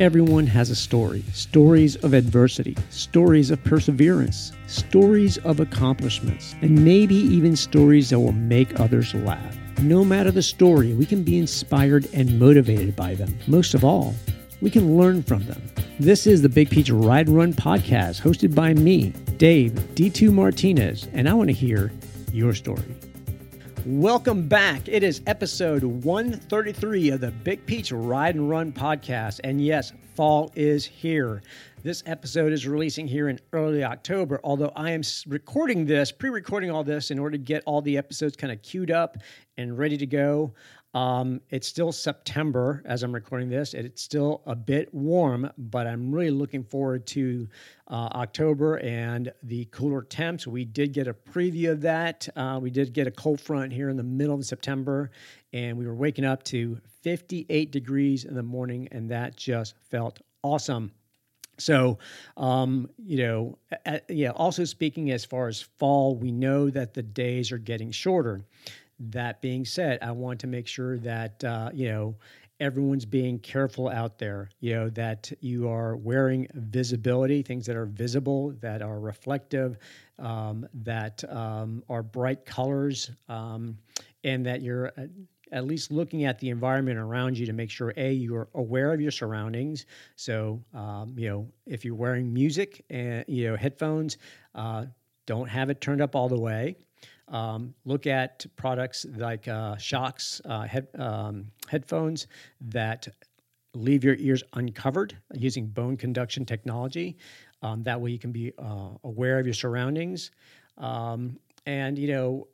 Everyone has a story stories of adversity, stories of perseverance, stories of accomplishments, and maybe even stories that will make others laugh. No matter the story, we can be inspired and motivated by them. Most of all, we can learn from them. This is the Big Peach Ride Run podcast hosted by me, Dave D2 Martinez, and I want to hear your story. Welcome back. It is episode 133 of the Big Peach Ride and Run podcast. And yes, fall is here. This episode is releasing here in early October, although I am recording this, pre recording all this in order to get all the episodes kind of queued up and ready to go. Um, it's still September as I'm recording this. It's still a bit warm, but I'm really looking forward to uh, October and the cooler temps. We did get a preview of that. Uh, we did get a cold front here in the middle of September, and we were waking up to 58 degrees in the morning, and that just felt awesome. So, um, you know, at, yeah. Also speaking as far as fall, we know that the days are getting shorter. That being said, I want to make sure that, uh, you know, everyone's being careful out there, you know, that you are wearing visibility, things that are visible, that are reflective, um, that um, are bright colors, um, and that you're uh, at least looking at the environment around you to make sure a you're aware of your surroundings. So um, you know if you're wearing music and you know headphones uh, don't have it turned up all the way um, look at products like uh, Shokz uh, head, um, headphones that leave your ears uncovered using bone conduction technology. Um, that way, you can be uh, aware of your surroundings. Um, and you know,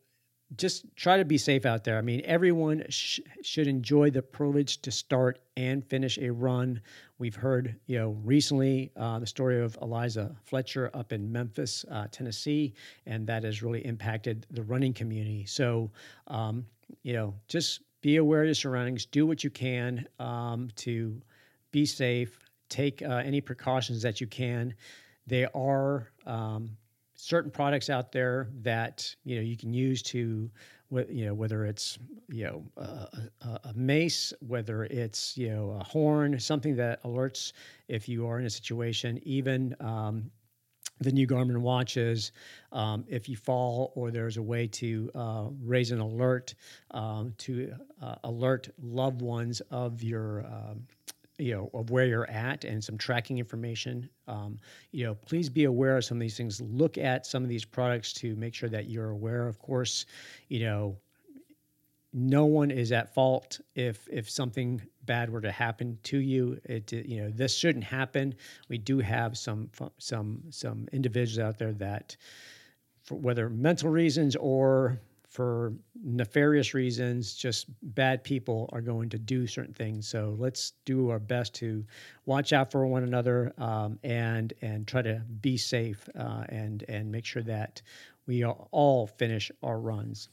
just try to be safe out there. I mean, everyone sh- should enjoy the privilege to start and finish a run. We've heard, you know, recently uh, the story of Eliza Fletcher up in Memphis, uh, Tennessee, and that has really impacted the running community. So, um, you know, just be aware of your surroundings. Do what you can um, to be safe. Take uh, any precautions that you can. They are um, certain products out there that you know you can use to you know whether it's you know a, a, mace whether it's you know a horn something that alerts if you are in a situation even um, the new Garmin watches, um, if you fall or there's a way to uh, raise an alert um, to uh, alert loved ones of your um, you know of where you're at and some tracking information um, you know please be aware of some of these things. Look at some of these products to make sure that you're aware. Of course you know no one is at fault if if something bad were to happen to you. It you know this shouldn't happen. We do have some some some individuals out there that for whether mental reasons or for nefarious reasons, just bad people are going to do certain things. So let's do our best to watch out for one another um, and and try to be safe uh, and and make sure that we all finish our runs.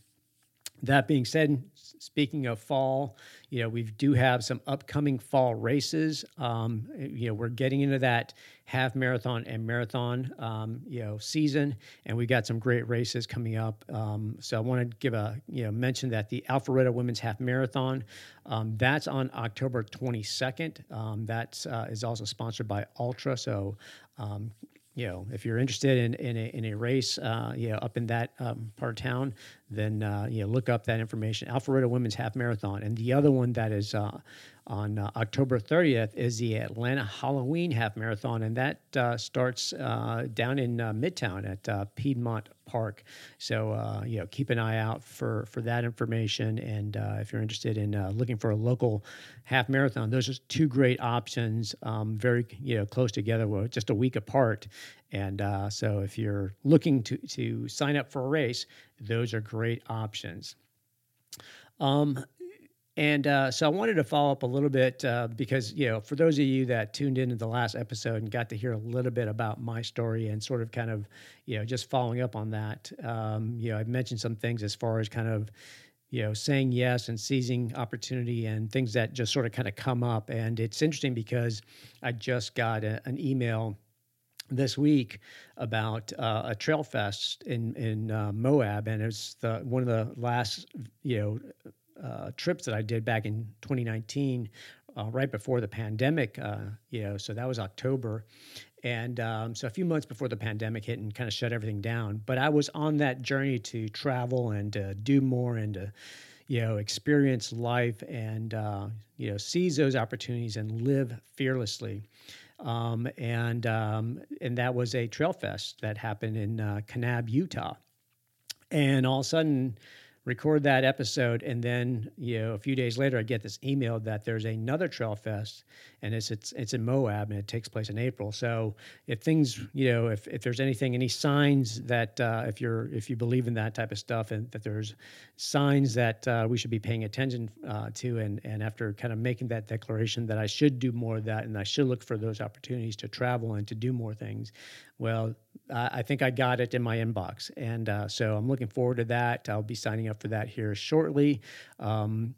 That being said, speaking of fall, you know we do have some upcoming fall races. Um, you know we're getting into that half marathon and marathon um, you know season, and we got some great races coming up. Um, so I want to give a you know mention that the Alpharetta Women's Half Marathon um, that's on October 22nd. Um, that uh, is also sponsored by Ultra. So um, you know, if you're interested in in a, in a race, uh, you know, up in that um, part of town, then uh, you know, look up that information. Alpharetta Women's Half Marathon, and the other one that is uh, on uh, October 30th is the Atlanta Halloween Half Marathon, and that uh, starts uh, down in uh, Midtown at Piedmont Park. So you know, keep an eye out for for that information. And if you're interested in looking for a local half marathon, those are two great options. Um, very you know close together, just a week apart. And so if you're looking to to sign up for a race, those are great options. Um, and uh, so I wanted to follow up a little bit uh, because, you know, for those of you that tuned into the last episode and got to hear a little bit about my story and sort of kind of, you know, just following up on that, um, you know, I've mentioned some things as far as kind of, you know, saying yes and seizing opportunity and things that just sort of kind of come up. And it's interesting because I just got a, an email this week about uh, a trail fest in in uh, Moab, and it's the one of the last you know uh, trips that I did back in 2019 uh, right before the pandemic, uh, you know, so that was October. And um, so a few months before the pandemic hit and kind of shut everything down. But I was on that journey to travel and to do more and to, you know, experience life and, uh, you know, seize those opportunities and live fearlessly. Um, and um, and that was a trail fest that happened in uh, Kanab, Utah. And all of a sudden, record that episode and then you know a few days later i get this email that there's another trail fest and it's it's it's in moab and it takes place in april. So if things you know if, if there's anything any signs that uh, if you're if you believe in that type of stuff and that there's signs that uh, we should be paying attention uh, to and and after kind of making that declaration that i should do more of that and i should look for those opportunities to travel and to do more things well, I think I got it in my inbox, and uh, so I'm looking forward to that. I'll be signing up for that here shortly. Um,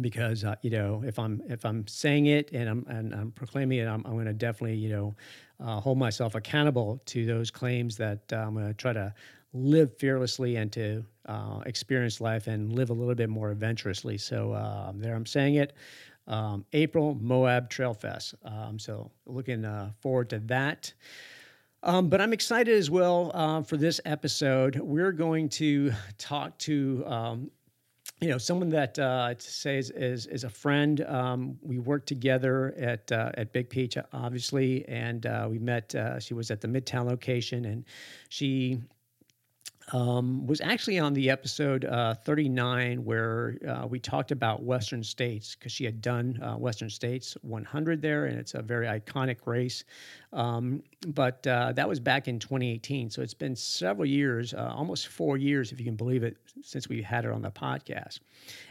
because uh, you know if I'm if I'm saying it and I'm and I'm proclaiming it, I'm, I'm going to definitely you know uh, hold myself accountable to those claims that uh, I'm going to try to live fearlessly and to uh, experience life and live a little bit more adventurously. So uh, there, I'm saying it. Um, April Moab Trail Fest. Um, so looking uh, forward to that. Um, but I'm excited as well uh, for this episode. We're going to talk to um, you know someone that uh, to say is, is, is a friend. Um, we worked together at uh, at Big Peach, obviously, and uh, we met. Uh, she was at the Midtown location, and she um, was actually on the episode uh, 39 where uh, we talked about Western States because she had done uh, Western States 100 there, and it's a very iconic race. Um, but uh, that was back in 2018, so it's been several years, uh, almost four years, if you can believe it, since we had her on the podcast.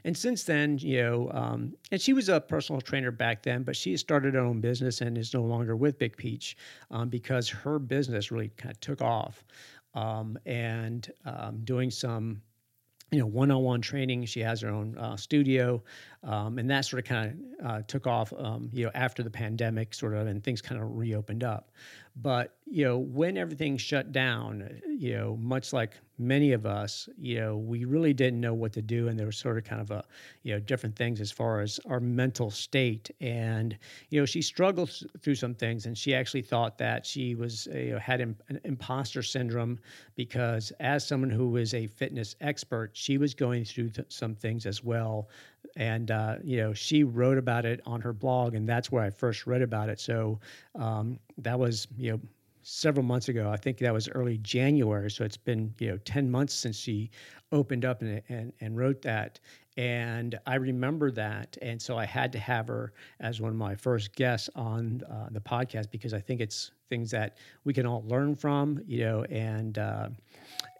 And since then, you know, um, and she was a personal trainer back then, but she started her own business and is no longer with Big Peach um, because her business really kind of took off um, and um, doing some you know one-on-one training. She has her own uh, studio um, and that sort of kind of uh, took off um, you know after the pandemic sort of and things kind of reopened up. But you know when everything shut down you know much like many of us you know we really didn't know what to do and there was sort of kind of a you know different things as far as our mental state. And you know she struggled through some things and she actually thought that she was you know had an imposter syndrome because as someone who was a fitness expert she was going through th- some things as well. And uh, you know she wrote about it on her blog and that's where i first read about it. So um, that was you know several months ago. I think that was early january so it's been you know 10 months since she opened up and, and, and wrote that. And i remember that and so i had to have her as one of my first guests on uh, the podcast because i think it's things that we can all learn from you know and uh,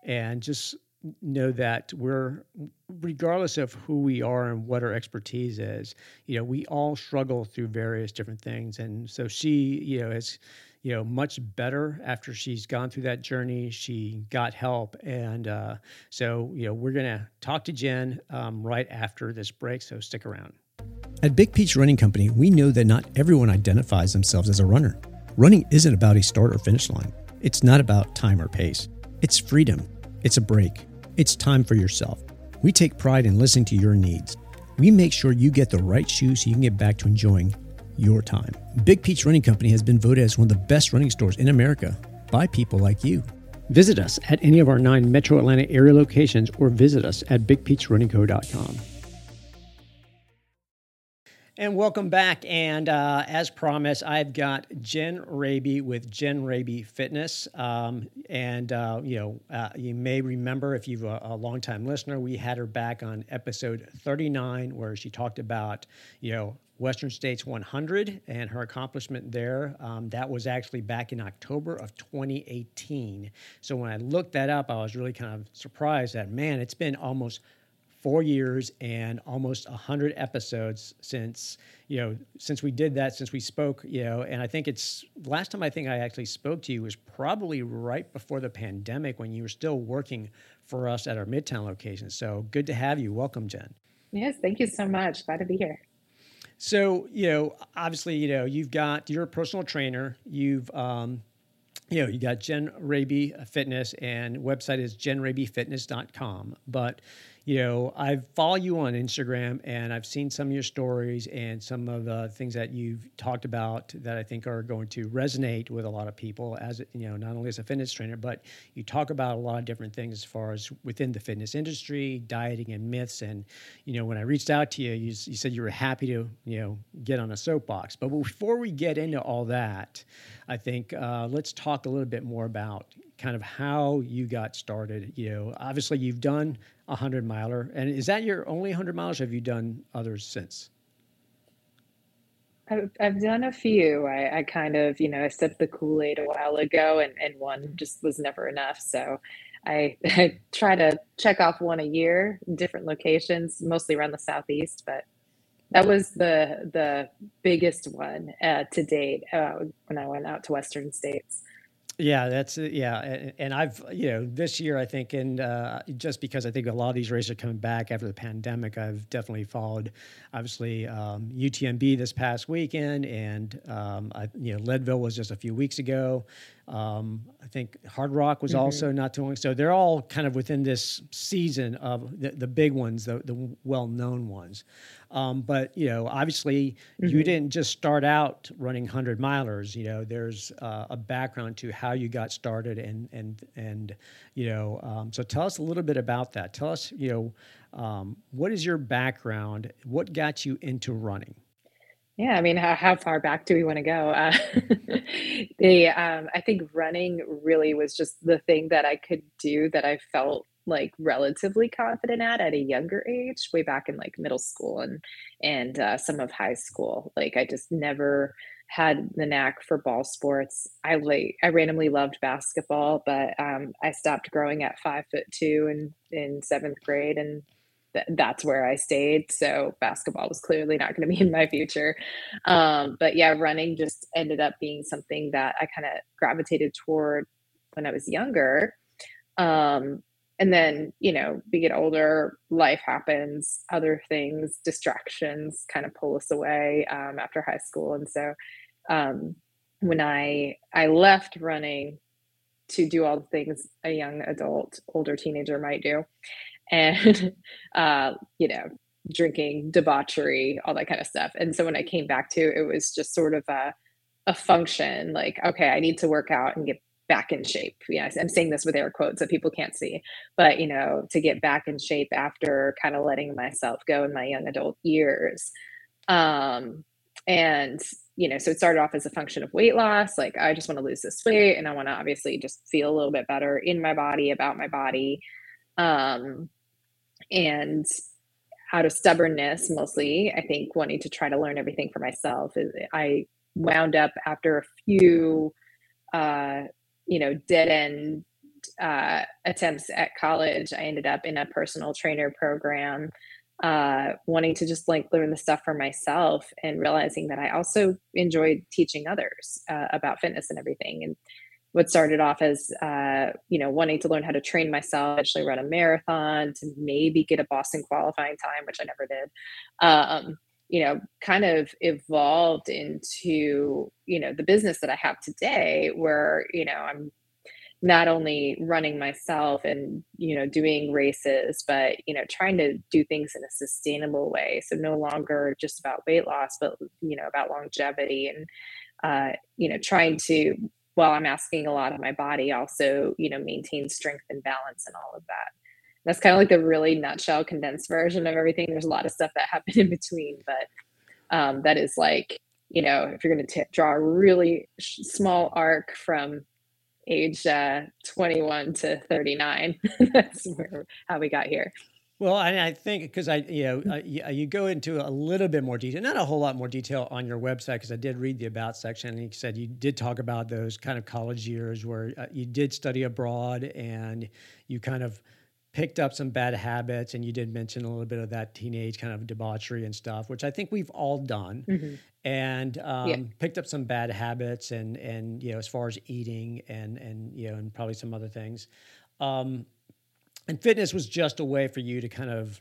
and just know that we're regardless of who we are and what our expertise is you know we all struggle through various different things. And so she you know is you know much better after she's gone through that journey. She got help and uh, so you know we're gonna talk to jen um, right after this break so stick around. At big peach running company we know that not everyone identifies themselves as a runner. Running isn't about a start or finish line. It's not about time or pace. It's freedom. It's a break. It's time for yourself. We take pride in listening to your needs. We make sure you get the right shoes so you can get back to enjoying your time. Big Peach Running Company has been voted as one of the best running stores in America by people like you. Visit us at any of our nine metro Atlanta area locations or visit us at bigpeachrunningco.com. And welcome back. And uh, as promised, I've got Jen Raby with Jen Raby Fitness. Um, and, uh, you know, uh, you may remember if you're a, a longtime listener, we had her back on episode 39 where she talked about, you know, Western States 100 and her accomplishment there. Um, that was actually back in October of 2018. So when I looked that up, I was really kind of surprised that, man, it's been almost – four years and almost 100 episodes since you know since we did that since we spoke you know and i think it's last time i think i actually spoke to you was probably right before the pandemic when you were still working for us at our midtown location. So good to have you. Welcome jen. Yes thank you so much. Glad to be here. So you know obviously you know you've got you're a personal trainer. You've um, you know, you got Jen Raby Fitness and website is jenrabyfitness.com. But you know, I follow you on Instagram and I've seen some of your stories and some of the things that you've talked about that I think are going to resonate with a lot of people as, you know, not only as a fitness trainer, but you talk about a lot of different things as far as within the fitness industry, dieting and myths. And, you know, when I reached out to you, you, you said you were happy to, you know, get on a soapbox. But before we get into all that, I think uh, let's talk a little bit more about kind of how you got started. You know, obviously you've done a hundred miler, and is that your only hundred miles? have you done others since? I've, I've done a few. I, I kind of, you know, I sipped the Kool Aid a while ago, and, and one just was never enough. So I, I try to check off one a year, different locations, mostly around the southeast. But that was the the biggest one uh, to date uh, when I went out to Western states. Yeah, that's yeah, and, and, I've you know this year I think, and uh, just because I think a lot of these races are coming back after the pandemic, I've definitely followed, obviously um, UTMB this past weekend, and um, I, you know Leadville was just a few weeks ago. Um, I think Hardrock was mm-hmm. also not too long. So they're all kind of within this season of the, the big ones, the, the well known ones. Um, but you know, obviously, mm-hmm. you didn't just start out running hundred milers. You know, there's uh, a background to how you got started, and and and you know, um, so tell us a little bit about that. Tell us, you know, um, what is your background? What got you into running? Yeah, I mean, how, how far back do we want to go? Uh, the um, I think running really was just the thing that I could do that I felt like relatively confident at at a younger age, way back in like middle school and and uh, some of high school. Like I just never had the knack for ball sports. I like I randomly loved basketball, but um, I stopped growing at five foot two in in seventh grade, and th- that's where I stayed. So basketball was clearly not going to be in my future. Um, but yeah, running just ended up being something that I kind of gravitated toward when I was younger. Um, and then you know we get older life happens other things distractions kind of pull us away um, after high school and so um, when i i left running to do all the things a young adult older teenager might do and uh, you know drinking debauchery all that kind of stuff and so when i came back to it was just sort of a a function like okay i need to work out and get back in shape. Yes, I'm saying this with air quotes that people can't see, but you know, to get back in shape after kind of letting myself go in my young adult years. Um, and you know, so it started off as a function of weight loss. Like, I just want to lose this weight and I want to obviously just feel a little bit better in my body, about my body. Um, and out of stubbornness, mostly, I think wanting to try to learn everything for myself, I wound up after a few uh, you know, dead end uh, attempts at college, I ended up in a personal trainer program, uh, wanting to just like learn the stuff for myself and realizing that I also enjoyed teaching others uh, about fitness and everything. And what started off as, uh, you know, wanting to learn how to train myself, actually run a marathon to maybe get a Boston qualifying time, which I never did. Um, you know kind of evolved into you know the business that i have today where you know i'm not only running myself and you know doing races but you know trying to do things in a sustainable way so no longer just about weight loss but you know about longevity and uh, you know trying to while i'm asking a lot of my body also you know maintain strength and balance and all of that. That's kind of like the really nutshell condensed version of everything. There's a lot of stuff that happened in between but um, that is like you know if you're going to draw a really sh- small arc from age uh, 21 to 39 that's where, how we got here well, I, I think because I, you know, I, you go into a little bit more detail, not a whole lot more detail on your website, because I did read the about section, and you said you did talk about those kind of college years where uh, you did study abroad and you kind of picked up some bad habits and you did mention a little bit of that teenage kind of debauchery and stuff which i think we've all done mm-hmm. and um, yeah. picked up some bad habits and and you know as far as eating and and you know and probably some other things um, and fitness was just a way for you to kind of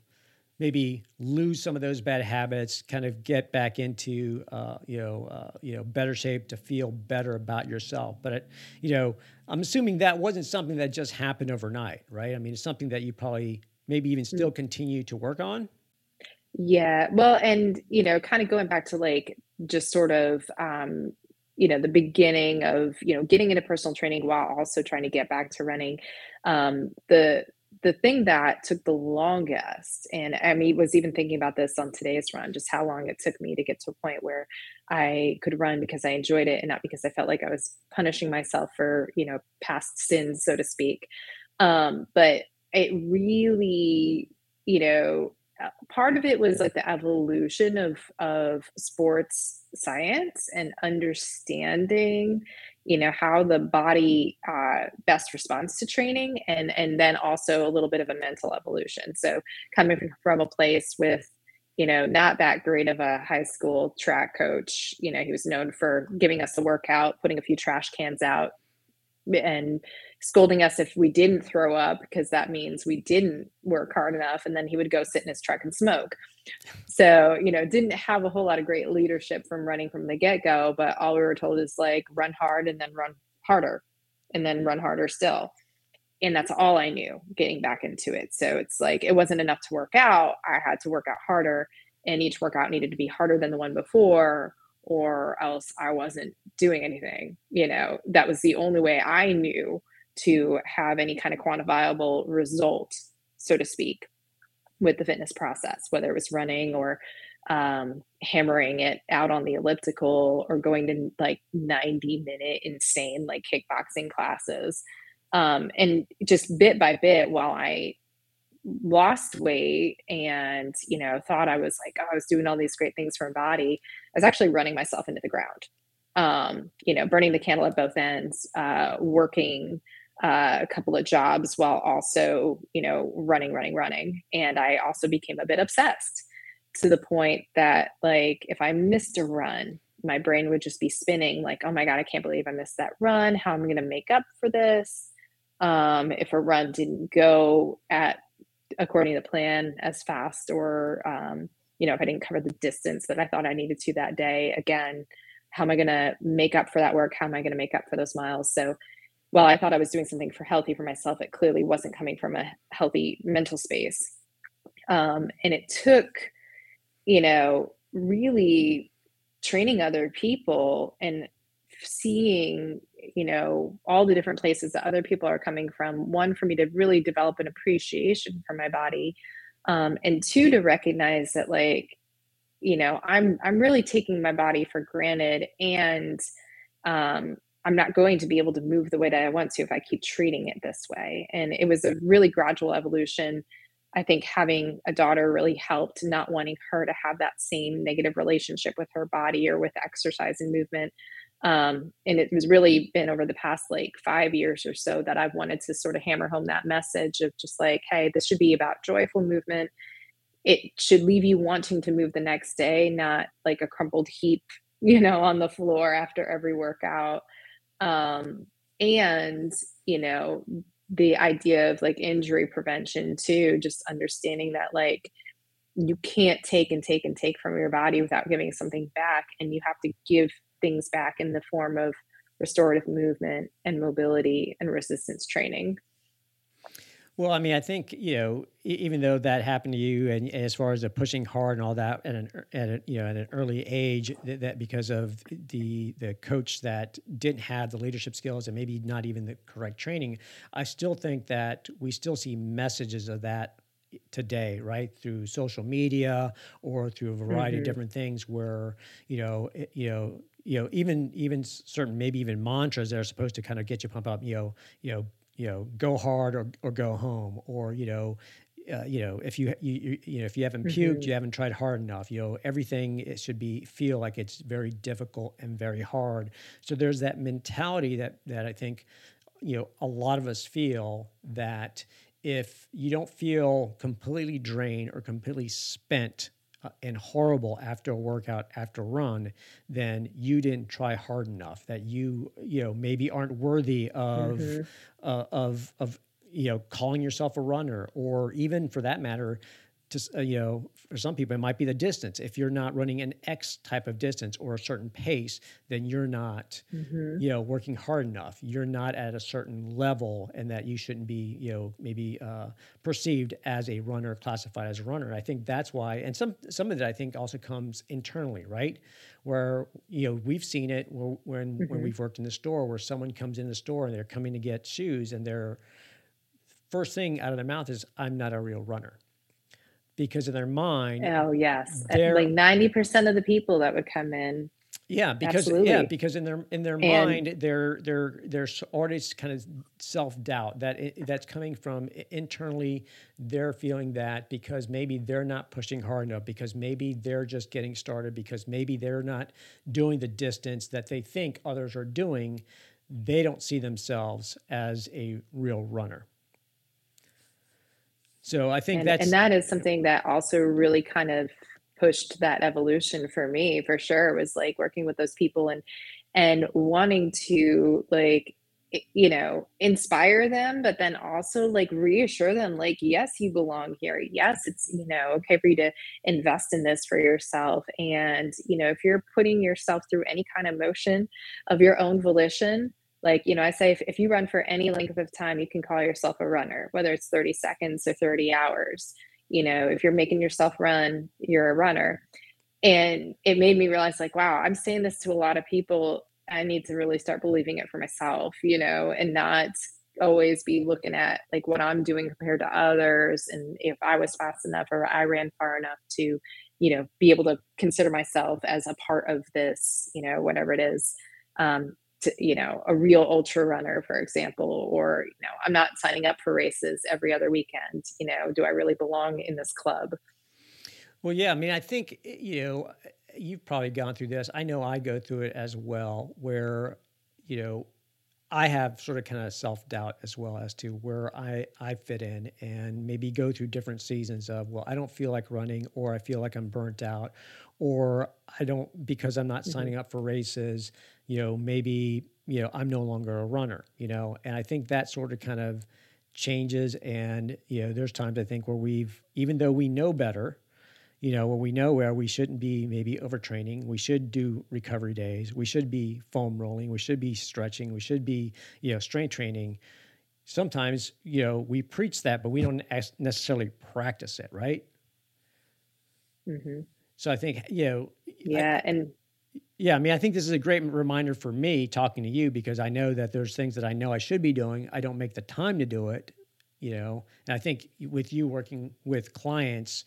maybe lose some of those bad habits, kind of get back into uh, you know uh, you know better shape to feel better about yourself. But it, you know, I'm assuming that wasn't something that just happened overnight, right? I mean, it's something that you probably maybe even still continue to work on? Yeah. Well, and you know, kind of going back to like just sort of um, you know, the beginning of, you know, getting into personal training while also trying to get back to running. Um, the the thing that took the longest, and I mean, was even thinking about this on today's run, just how long it took me to get to a point where I could run because I enjoyed it and not because I felt like I was punishing myself for, you know, past sins, so to speak. Um, but it really, you know, uh, part of it was like the evolution of of sports science and understanding you know how the body uh, best responds to training and and then also a little bit of a mental evolution. So coming from a place with you know not that great of a high school track coach you know he was known for giving us a workout putting a few trash cans out and scolding us if we didn't throw up because that means we didn't work hard enough and then he would go sit in his truck and smoke. So you know didn't have a whole lot of great leadership from running from the get-go but all we were told is like run hard and then run harder and then run harder still. And that's all i knew getting back into it. So it's like it wasn't enough to work out. I had to work out harder and each workout needed to be harder than the one before or else I wasn't doing anything. You know, that was the only way I knew to have any kind of quantifiable result, so to speak, with the fitness process, whether it was running or um, hammering it out on the elliptical or going to like 90 minute insane like kickboxing classes. Um, and just bit by bit, while I lost weight and you know thought i was like oh, i was doing all these great things for my body i was actually running myself into the ground um, you know burning the candle at both ends uh, working uh, a couple of jobs while also you know running running running. And i also became a bit obsessed to the point that like if i missed a run my brain would just be spinning like oh my god i can't believe i missed that run. How am i going to make up for this? Um, if a run didn't go at according to the plan as fast or um, you know if i didn't cover the distance that i thought i needed to that day again how am i going to make up for that work? How am i going to make up for those miles? So while i thought i was doing something for healthy for myself it clearly wasn't coming from a healthy mental space. Um, and it took you know really training other people and seeing you know all the different places that other people are coming from one for me to really develop an appreciation for my body um, and two to recognize that like you know i'm i'm really taking my body for granted and um, i'm not going to be able to move the way that i want to if i keep treating it this way and it was a really gradual evolution i think having a daughter really helped not wanting her to have that same negative relationship with her body or with exercise and movement um, and it has really been over the past like five years or so that I've wanted to sort of hammer home that message of just like, hey, this should be about joyful movement. It should leave you wanting to move the next day, not like a crumpled heap, you know, on the floor after every workout. Um, and, you know, the idea of like injury prevention too, just understanding that like you can't take and take and take from your body without giving something back. And you have to give things back in the form of restorative movement and mobility and resistance training. Well, I mean, I think you know, even though that happened to you, and, and as far as the pushing hard and all that, at an at a, you know at an early age, that, that, because of the the coach that didn't have the leadership skills and maybe not even the correct training, I still think that we still see messages of that today, right? Through social media or through a variety mm-hmm. of different things, where you know, you know, you know, even even certain maybe even mantras that are supposed to kind of get you pumped up. You know, you know, you know, go hard or or go home, or you know, uh, you know, if you, you you know if you haven't puked, mm-hmm. you haven't tried hard enough. You know, everything it should be feel like it's very difficult and very hard. So there's that mentality that that I think, you know, a lot of us feel that if you don't feel completely drained or completely spent and horrible after a workout after a run then you didn't try hard enough that you you know maybe aren't worthy of mm-hmm. uh, of of you know calling yourself a runner or even for that matter to uh, you know for some people it might be the distance. If you're not running an x type of distance or a certain pace then you're not mm-hmm. you know working hard enough. You're not at a certain level and that you shouldn't be you know maybe uh, perceived as a runner classified as a runner. I think that's why and some some of it i think also comes internally right? Where you know we've seen it when mm-hmm. when we've worked in the store where someone comes in the store and they're coming to get shoes and their first thing out of their mouth is i'm not a real runner because in their mind. Oh yes, like ninety percent of the people that would come in. Yeah, because Absolutely. yeah, because in their in their and, mind, they're they're they're already kind of self doubt that it, that's coming from internally. They're feeling that because maybe they're not pushing hard enough, because maybe they're just getting started, because maybe they're not doing the distance that they think others are doing. They don't see themselves as a real runner. So I think and, that's and that is something that also really kind of pushed that evolution for me for sure was like working with those people and and wanting to like you know inspire them but then also like reassure them like yes you belong here. Yes it's you know okay for you to invest in this for yourself. And you know if you're putting yourself through any kind of motion of your own volition like you know i say if, if you run for any length of time you can call yourself a runner whether it's 30 seconds or 30 hours. You know if you're making yourself run you're a runner. And it made me realize like wow i'm saying this to a lot of people. I need to really start believing it for myself you know and not always be looking at like what i'm doing compared to others. And if i was fast enough or i ran far enough to you know be able to consider myself as a part of this you know whatever it is. Um, to, you know, a real ultra runner, for example, or, you know, I'm not signing up for races every other weekend. You know, do I really belong in this club? Well, yeah. I mean, I think, eh, you know, you've probably gone through this. I know I go through it as well, where, you know, I have sort of kind of self doubt as well as to where I, I fit in and maybe go through different seasons of, well, I don't feel like running or I feel like I'm burnt out or I don't, because I'm not mm-hmm. signing up for races, you know, maybe, you know, I'm no longer a runner, you know, and I think that sort of kind of changes. And, you know, there's times I think where we've, even though we know better, you know, where we know where we shouldn't be maybe overtraining, we should do recovery days, we should be foam rolling, we should be stretching, we should be, you know, strength training. Sometimes, you know, we preach that, but we don't necessarily practice it, right? Mm-hmm. So I think, you know, yeah, I, and yeah, I mean, I think this is a great reminder for me talking to you because I know that there's things that I know I should be doing. I don't make the time to do it, you know. And I think with you working with clients,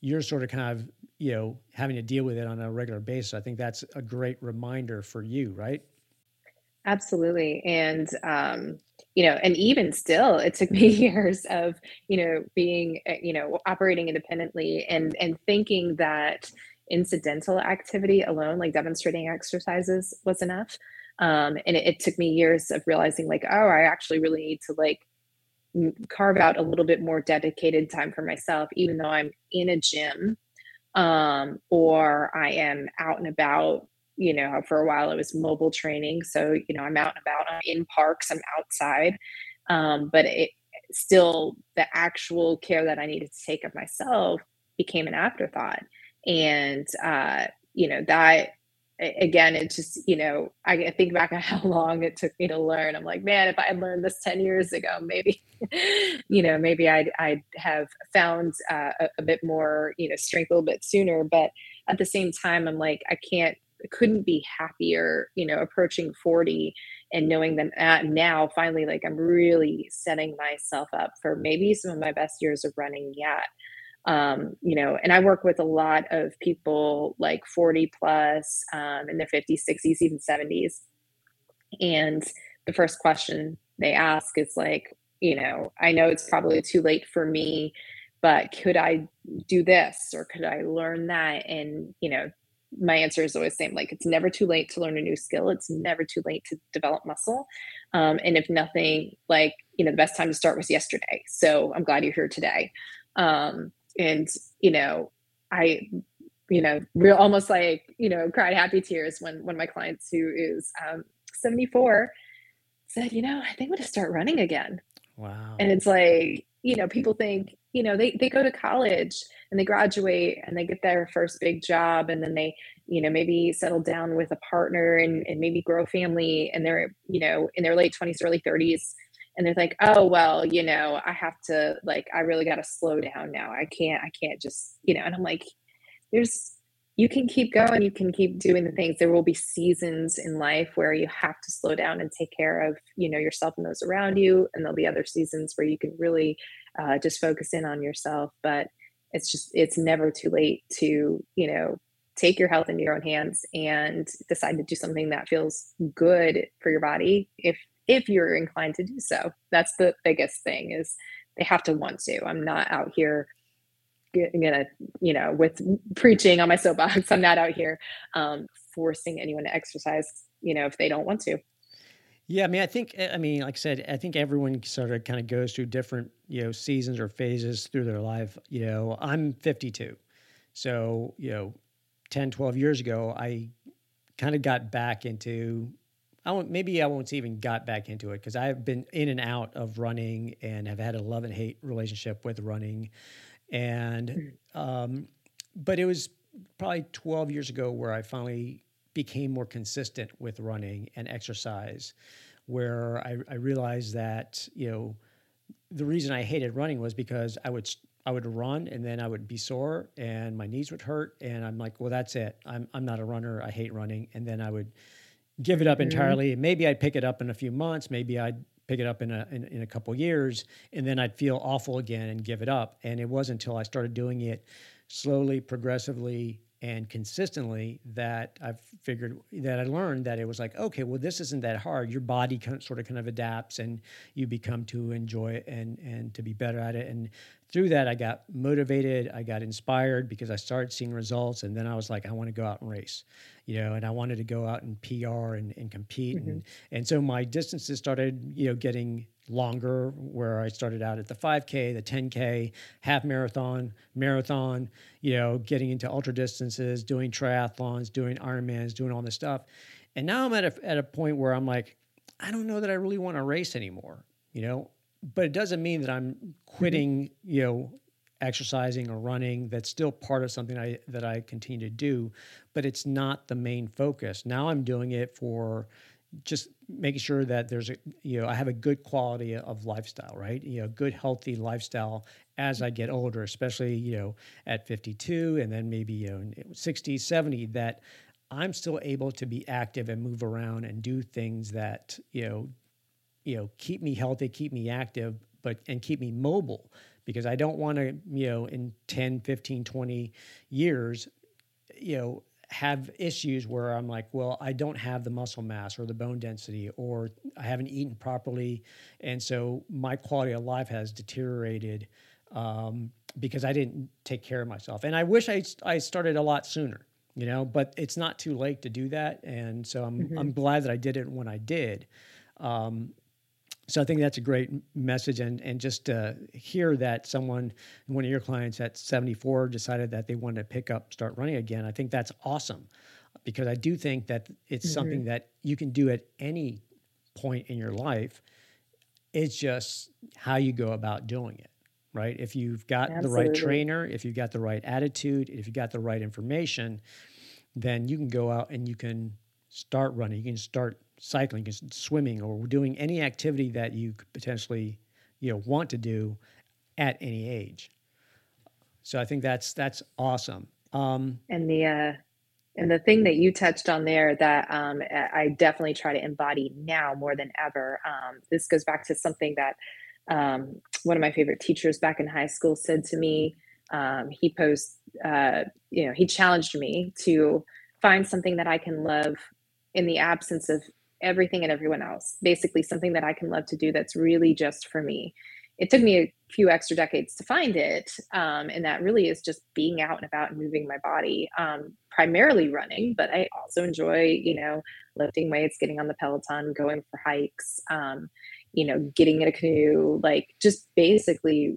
you're sort of kind of, you know, having to deal with it on a regular basis. I think that's a great reminder for you, right? Absolutely. And, um, you know, and even still, it took me years of, you know, being, eh, you know, operating independently and, and thinking that, incidental activity alone, like demonstrating exercises, was enough. Um, and it, it took me years of realizing, like, oh, I actually really need to like carve out a little bit more dedicated time for myself, even though I'm in a gym um, or I am out and about. You know, for a while it was mobile training. So, you know, I'm out and about, I'm in parks, I'm outside. Um, but it still, the actual care that I needed to take of myself became an afterthought and uh, you know that again it just you know I think back on how long it took me to learn i'm like man if i had learned this 10 years ago maybe you know maybe i'd i'd have found uh, a, a, bit more you know strength a little bit sooner but at the same time i'm like i can't couldn't be happier you know approaching 40 and knowing that now finally like i'm really setting myself up for maybe some of my best years of running yet um, you know, and I work with a lot of people like 40 plus um, in their 50s, 60s, even 70s. And the first question they ask is like, you know, I know it's probably too late for me, but could I do this or could I learn that? And, you know, my answer is always the same like it's never too late to learn a new skill it's never too late to develop muscle um, and if nothing like you know the best time to start was yesterday so i'm glad you're here today um, and you know i you know real almost like you know cried happy tears when when my clients who is um 74 said you know i think i'm going to start running again. Wow. And it's like you know people think you know they, they go to college and they graduate and they get their first big job and then they you know maybe settle down with a partner and, and maybe grow a family and they're you know in their late 20s early 30s and they're like oh well you know i have to like i really got to slow down now. I can't i can't just you know and i'm like there's you can keep going you can keep doing the things. There will be seasons in life where you have to slow down and take care of you know yourself and those around you and there'll be other seasons where you can really uh, just focus in on yourself but it's just it's never too late to you know take your health into your own hands and decide to do something that feels good for your body if if you're inclined to do so. That's the biggest thing is they have to want to. I'm not out here gonna you know with preaching on my soapbox i'm not out here um, forcing anyone to exercise you know if they don't want to. Yeah i mean i think i mean like i said i think everyone sort of kind of goes through different you know seasons or phases through their life you know. I'm 52 so you know 10 12 years ago i kind of got back into I won't, maybe I won't even got back into it because I've been in and out of running and have had a love and hate relationship with running and mm. um, but it was probably 12 years ago where I finally became more consistent with running and exercise, where I, I realized that you know the reason I hated running was because I would I would run and then I would be sore and my knees would hurt and I'm like, well, that's it. I'm I'm not a runner. I hate running. And then I would give it up mm-hmm. entirely. Maybe I'd pick it up in a few months. Maybe I'd pick it up in a in, in a couple years, and then I'd feel awful again and give it up. And it wasn't until I started doing it slowly, progressively, and consistently that I've figured that I learned that it was like, okay, well, this isn't that hard. Your body kind of, sort of kind of adapts, and you become to enjoy it and and to be better at it. And through that, I got motivated. I got inspired because I started seeing results, and then I was like, I want to go out and race you know, and I wanted to go out and PR and, and compete. Mm-hmm. And, and so my distances started, you know, getting longer where I started out at the 5K, the 10K, half marathon, marathon, you know, getting into ultra distances, doing triathlons, doing Ironmans, doing all this stuff. And now I'm at a, at a point where I'm like, I don't know that I really want to race anymore, you know, but it doesn't mean that I'm quitting, you know, exercising or running that's still part of something I, that I continue to do, but it's not the main focus. Now I'm doing it for just making sure that there's a you know I have a good quality of lifestyle, right? You know, good healthy lifestyle as I get older, especially you know at 52 and then maybe you know 60, 70 that I'm still able to be active and move around and do things that you know you know keep me healthy, keep me active, but and keep me mobile because I don't want to, you know, in 10, 15, 20 years, you know, have issues where I'm like, well, I don't have the muscle mass or the bone density, or I haven't eaten properly. And so my quality of life has deteriorated um, because I didn't take care of myself. And I wish I, I started a lot sooner, you know, but it's not too late to do that. And so I'm, mm-hmm. I'm glad that I did it when I did. Um, so I think that's a great message, and and just to hear that someone, one of your clients at 74, decided that they wanted to pick up, start running again. I think that's awesome, because I do think that it's mm-hmm. something that you can do at any point in your life. It's just how you go about doing it, right? If you've got Absolutely. the right trainer, if you've got the right attitude, if you've got the right information, then you can go out and you can start running. You can start cycling, swimming, or doing any activity that you could potentially, you know, want to do at any age. So I think that's that's awesome. Um, and the uh, and the thing that you touched on there that um, I definitely try to embody now more than ever. Um, this goes back to something that um, one of my favorite teachers back in high school said to me. Um, he posed, uh, you know, he challenged me to find something that I can love in the absence of everything and everyone else. Basically, something that I can love to do that's really just for me. It took me a few extra decades to find it. Um, and that really is just being out and about and moving my body, um, primarily running, but I also enjoy, you know, lifting weights, getting on the Peloton, going for hikes, um, you know, getting in a canoe, like just basically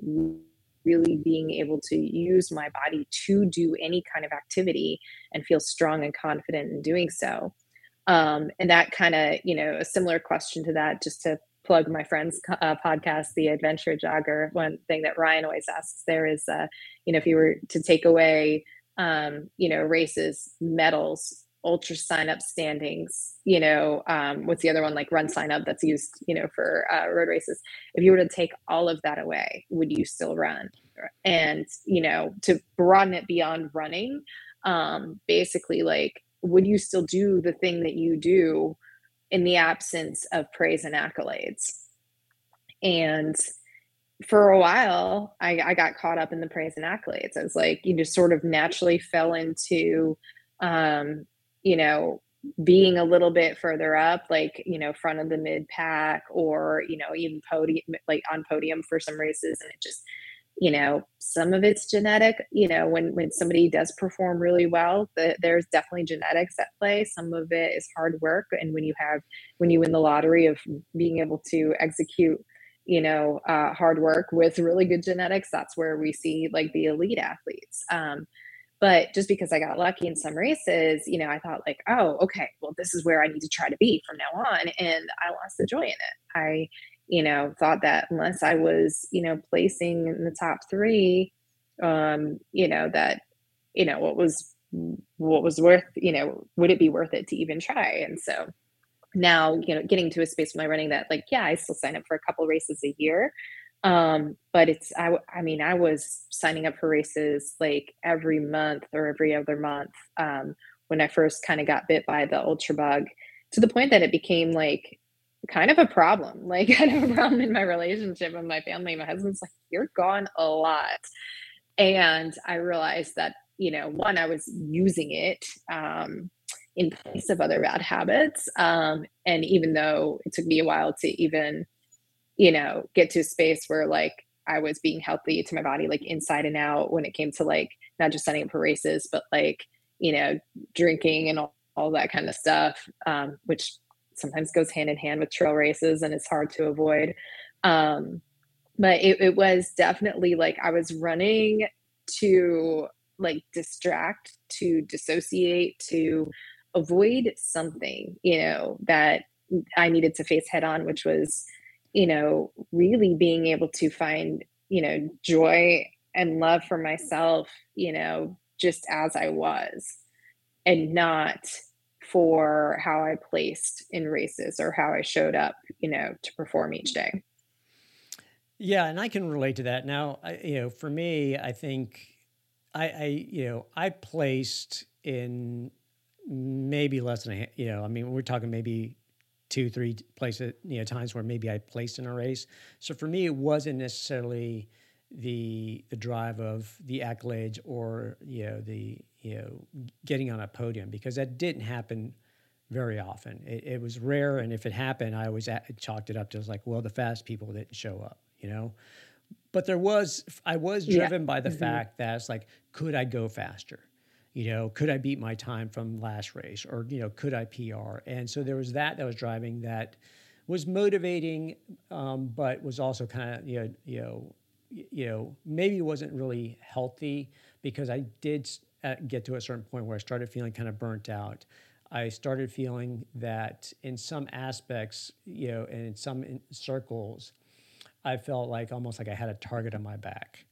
really being able to use my body to do any kind of activity and feel strong and confident in doing so. Um, and that kind of, you know, a similar question to that, just to plug my friend's uh, podcast, The Adventure Jogger. One thing that Ryan always asks there is, uh, you know, if you were to take away, um, you know, races, medals, UltraSignup standings, you know, um, what's the other one like RunSignup that's used, you know, for uh, road races. If you were to take all of that away, would you still run? And, you know, to broaden it beyond running, um, basically like, would you still do the thing that you do in the absence of praise and accolades? And for a while, I, I got caught up in the praise and accolades. I was like, you just sort of naturally fell into, um, you know, being a little bit further up, like, you know, front of the mid pack or, you know, even podium, like on podium for some races. And it just, you know, some of it's genetic, you know, when, when somebody does perform really well, the, there's definitely genetics at play. Some of it is hard work. And when you have, when you win the lottery of being able to execute you know uh, hard work with really good genetics that's where we see like the elite athletes um, but just because I got lucky in some races, you know, I thought like, oh, okay, well, this is where I need to try to be from now on. And I lost the joy in it. I, you know, thought that unless I was, you know, placing in the top three, um, you know, that, you know, what was what was worth, you know, would it be worth it to even try? And so now, you know, getting to a space with my running that like, yeah, I still sign up for a couple races a year um but it's i i mean i was signing up for races like every month or every other month um when i first kind of got bit by the ultra bug to the point that it became like kind of a problem. Like kind of a problem in my relationship with my family. My husband's like you're gone a lot. And i realized that you know one i was using it um in place of other bad habits um and even though it took me a while to even you know, get to a space where like I was being healthy to my body, like inside and out when it came to like not just signing up for races, but like, you know, drinking and all, all that kind of stuff, um, which sometimes goes hand in hand with trail races and it's hard to avoid. Um, but it, it was definitely like I was running to like distract, to dissociate, to avoid something, you know, that I needed to face head on, which was you know, really being able to find, you know, joy and love for myself, you know, just as I was and not for how I placed in races or how I showed up, you know, to perform each day. Yeah, and I can relate to that. Now, I, you know, for me, I think I, I, you know, I placed in maybe less than a, you know, I mean, we're talking maybe two, three places, you know, times where maybe I placed in a race. So for me, it wasn't necessarily the the drive of the accolades or you know the you know getting on a podium because that didn't happen very often. It, it was rare, and if it happened, I always at, chalked it up to like, well, the fast people didn't show up, you know. But there was, I was driven yeah. by the mm-hmm. fact that it's like, could I go faster? you know, could I beat my time from last race or, you know, could I PR? And so there was that that was driving that was motivating, um, but was also kind of, you know, you know, you know, maybe wasn't really healthy because I did uh, get to a certain point where I started feeling kind of burnt out. I started feeling that in some aspects, you know, and in some circles, I felt like almost like I had a target on my back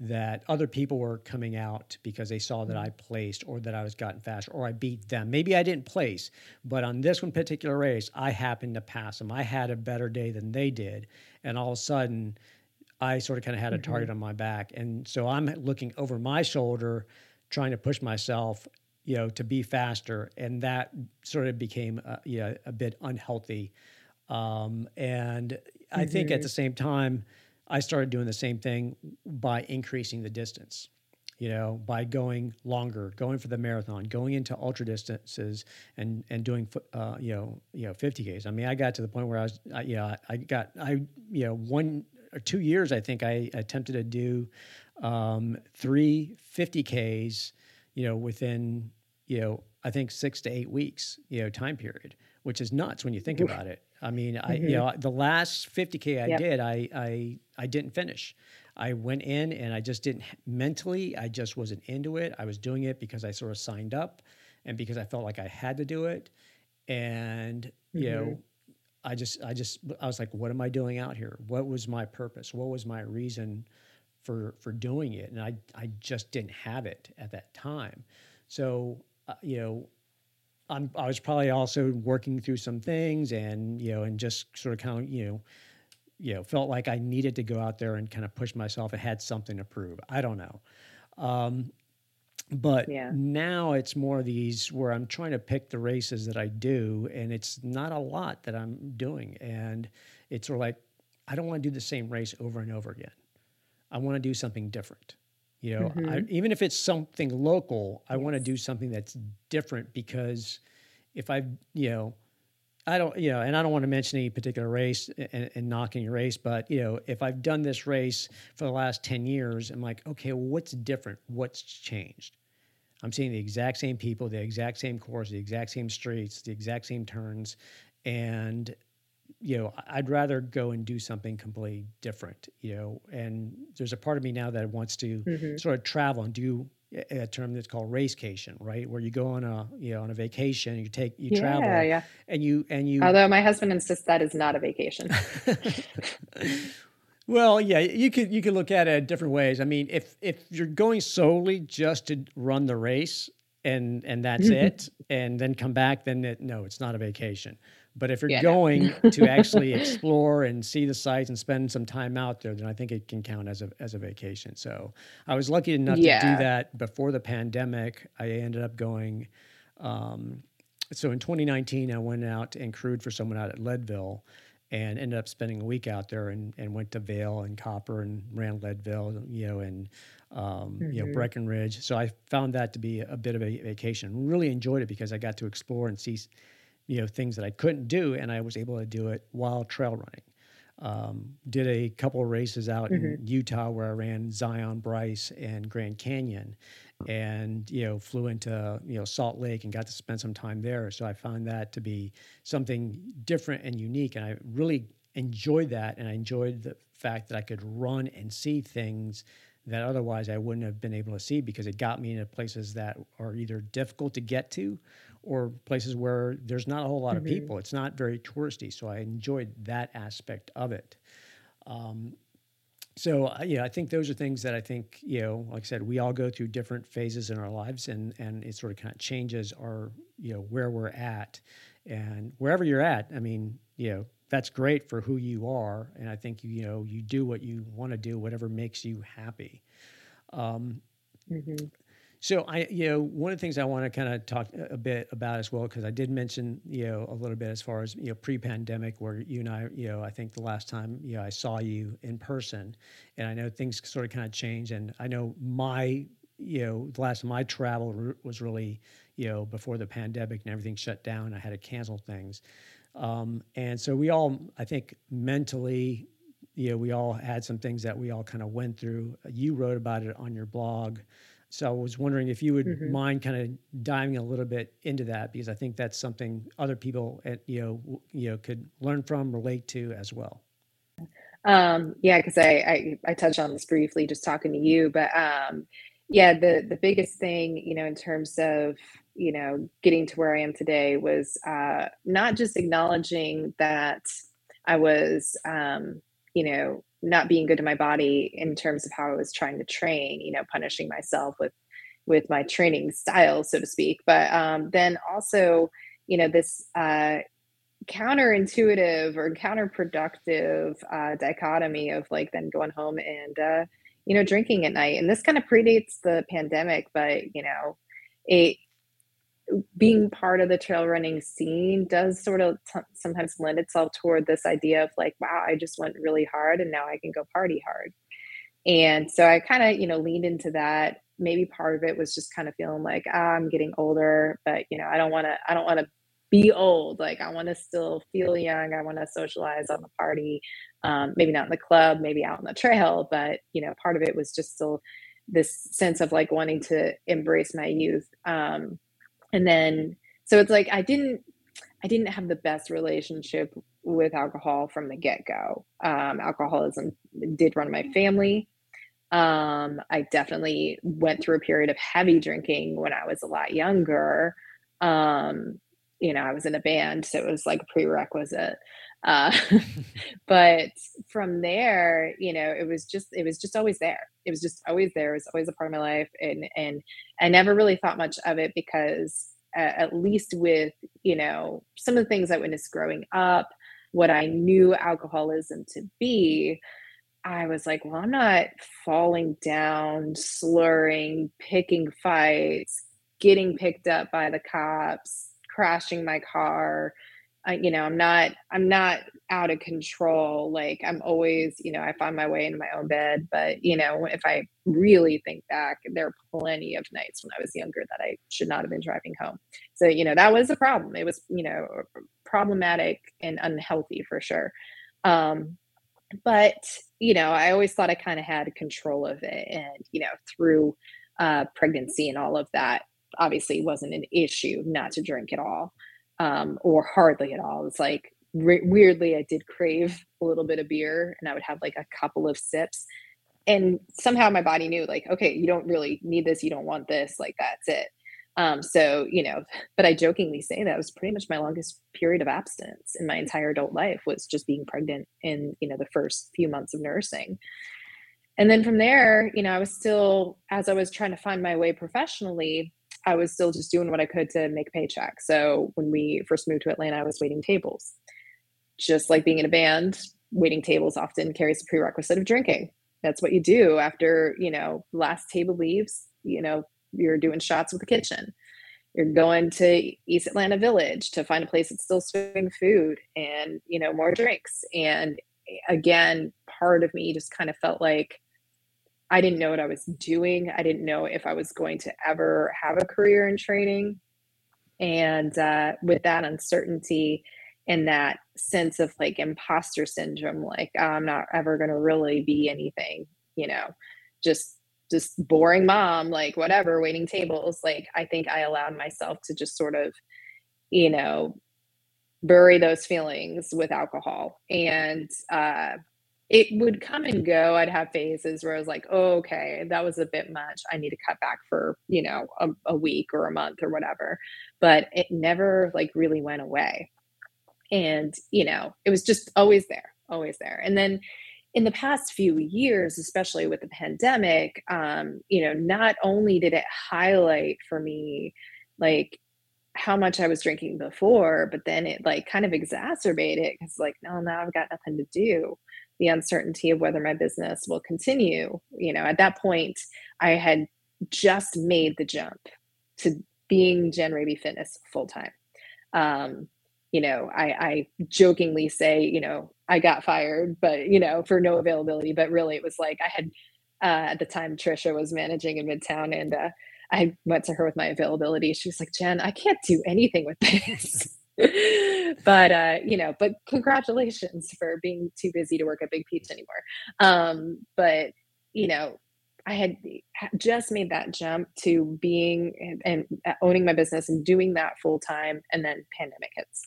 that other people were coming out because they saw that I mm-hmm. placed or that I was gotten faster or I beat them. Maybe I didn't place, but on this one particular race, I happened to pass them. I had a better day than they did. And all of a sudden, I sort of kind of had a mm-hmm. target on my back. And so I'm looking over my shoulder, trying to push myself, you know, to be faster. And that sort of became, uh, you know, a bit unhealthy. Um, and mm-hmm. I think at the same time, I started doing the same thing by increasing the distance. You know, by going longer, going for the marathon, going into ultra distances, and and doing uh, you know you know 50ks. I mean, I got to the point where I was, I, you know, I got I you know one or two years I think I attempted to do um, three 50ks. You know, within you know I think six to eight weeks. You know, time period, which is nuts when you think about it. I mean, mm-hmm. I you know the last 50k I yep. did, I I I didn't finish. I went in and I just didn't mentally. I just wasn't into it. I was doing it because I sort of signed up, and because I felt like I had to do it. And you mm-hmm. know, I just, I just, I was like, what am I doing out here? What was my purpose? What was my reason for for doing it? And I, I just didn't have it at that time. So, uh, you know, I'm, I was probably also working through some things, and you know, and just sort of kind of, you know, you know, felt like I needed to go out there and kind of push myself. I had something to prove. I don't know. Um, but yeah. now it's more of these where I'm trying to pick the races that I do, and it's not a lot that I'm doing. And it's sort of like, I don't want to do the same race over and over again. I want to do something different. You know, mm-hmm. I, even if it's something local, I yes. want to do something that's different because if I, you know, I don't, you know, and I don't want to mention any particular race and, and, knocking a race, but you know, if I've done this race for the last ten years, I'm like, okay, well, what's different? What's changed? I'm seeing the exact same people, the exact same course, the exact same streets, the exact same turns, and you know, I'd rather go and do something completely different. You know, and there's a part of me now that wants to mm-hmm. sort of travel and do a term that's called racecation, right? Where you go on a you know on a vacation, you take you yeah, travel, yeah. and you and you. Although my husband insists that is not a vacation. well, yeah, you could you could look at it different ways. I mean, if if you're going solely just to run the race and and that's mm-hmm. it, and then come back, then it, no, it's not a vacation. But if you're yeah, going no. to actually explore and see the sites and spend some time out there, then I think it can count as a as a vacation. So I was lucky enough yeah. to do that before the pandemic. I ended up going. Um, so in 2019, I went out and crewed for someone out at Leadville, and ended up spending a week out there and, and went to Vail and Copper and ran Leadville, you know, and um, mm-hmm. you know mm-hmm. Breckenridge. So I found that to be a bit of a vacation. Really enjoyed it because I got to explore and see you know things that I couldn't do, and I was able to do it while trail running. Um, did a couple of races out mm-hmm. in Utah where I ran Zion, Bryce, and Grand Canyon, and you know flew into you know Salt Lake and got to spend some time there. So I found that to be something different and unique, and I really enjoyed that, and I enjoyed the fact that I could run and see things that otherwise I wouldn't have been able to see because it got me into places that are either difficult to get to or places where there's not a whole lot mm-hmm. of people. It's not very touristy. So I enjoyed that aspect of it. Um, so uh, yeah, I think those are things that I think you know, like I said, we all go through different phases in our lives, and and it sort of kind of changes our you know where we're at, and wherever you're at. I mean, you know, that's great for who you are, and I think you you know you do what you want to do, whatever makes you happy. Um, mm-hmm. So I, you know, one of the things I want to kind of talk a bit about as well, because I did mention, you know, a little bit as far as you know pre-pandemic, where you and I, you know, I think the last time, you know, I saw you in person, and I know things sort of kind of changed, and I know my, you know, the last my travel was really, you know, before the pandemic and everything shut down. I had to cancel things, um, and so we all, I think, mentally, you know, we all had some things that we all kind of went through. You wrote about it on your blog. So I was wondering if you would mm-hmm. mind kind of diving a little bit into that because I think that's something other people at, you know you know could learn from, relate to as well. Um, yeah, because I, I, I touched on this briefly just talking to you, but um, yeah, the the biggest thing you know in terms of you know getting to where I am today was uh, not just acknowledging that I was um, you know not being good to my body in terms of how I was trying to train, you know, punishing myself with with my training style, so to speak. But um, then also, you know, this uh, counterintuitive or counterproductive uh, dichotomy of like then going home and uh, you know drinking at night. And this kind of predates the pandemic, but you know, it being part of the trail running scene does sort of t- sometimes lend itself toward this idea of like wow i just went really hard and now i can go party hard. And so i kind of you know leaned into that. Maybe part of it was just kind of feeling like ah, i'm getting older but you know i don't want to i don't want to be old. Like i want to still feel young. I want to socialize on the party um, maybe not in the club maybe out on the trail but you know part of it was just still this sense of like wanting to embrace my youth. Um, and then so it's like i didn't i didn't have the best relationship with alcohol from the get-go. Um, alcoholism did run my family. Um, i definitely went through a period of heavy drinking when i was a lot younger. Um, you know, I was in a band, so it was like a prerequisite. Uh, but from there, you know, it was just it was just always there. It was just always there. It was always a part of my life, and and I never really thought much of it because uh, at least with you know some of the things I witnessed growing up, what I knew alcoholism to be. I was like, well, I'm not falling down, slurring, picking fights, getting picked up by the cops, crashing my car. I, you know, I'm not, I'm not out of control. Like I'm always, you know, I find my way into my own bed. But you know, if I really think back, there are plenty of nights when I was younger that I should not have been driving home. So you know, that was a problem. It was, you know, problematic and unhealthy for sure. Um, but you know, I always thought I kind of had control of it, and you know, through uh, pregnancy and all of that, obviously wasn't an issue not to drink at all um, or hardly at all. It's like re- weirdly, I did crave a little bit of beer and I would have like a couple of sips. And somehow my body knew, like, okay, you don't really need this. You don't want this. Like, that's it. Um, so, you know, but I jokingly say that was pretty much my longest period of abstinence in my entire adult life was just being pregnant in, you know, the first few months of nursing. And then from there, you know, I was still, as I was trying to find my way professionally, I was still just doing what I could to make a paycheck. So when we first moved to Atlanta, I was waiting tables. Just like being in a band, waiting tables often carries a prerequisite of drinking. That's what you do after, you know, last table leaves, you know, you're doing shots with the kitchen. You're going to East Atlanta Village to find a place that's still serving food and, you know, more drinks. And eh, again, part of me just kind of felt like I didn't know what I was doing. I didn't know if I was going to ever have a career in training. And uh, with that uncertainty and that sense of like imposter syndrome, like oh, I'm not ever going to really be anything, you know, just just boring mom, like whatever, waiting tables. Like I think I allowed myself to just sort of, you know, bury those feelings with alcohol and uh, it would come and go. I'd have phases where I was like, oh, okay, that was a bit much. I need to cut back for, you know, a, a week or a month or whatever. But it never like really went away. And, you know, it was just always there, always there. And then in the past few years, especially with the pandemic, um, you know, not only did it highlight for me like how much I was drinking before, but then it like kind of exacerbated because like, no, now I've got nothing to do the uncertainty of whether my business will continue. You know, at that point, I had just made the jump to being Jen Raby Fitness full time. Um, you know, I, I jokingly say, you know, I got fired, but you know, for no availability. But really, it was like I had uh, at the time Trisha was managing in Midtown, and uh, I went to her with my availability. She was like, Jen, I can't do anything with this. but uh, you know, but congratulations for being too busy to work at Big Peach anymore. Um, but you know, I had just made that jump to being and, and owning my business and doing that full time, and then pandemic hits.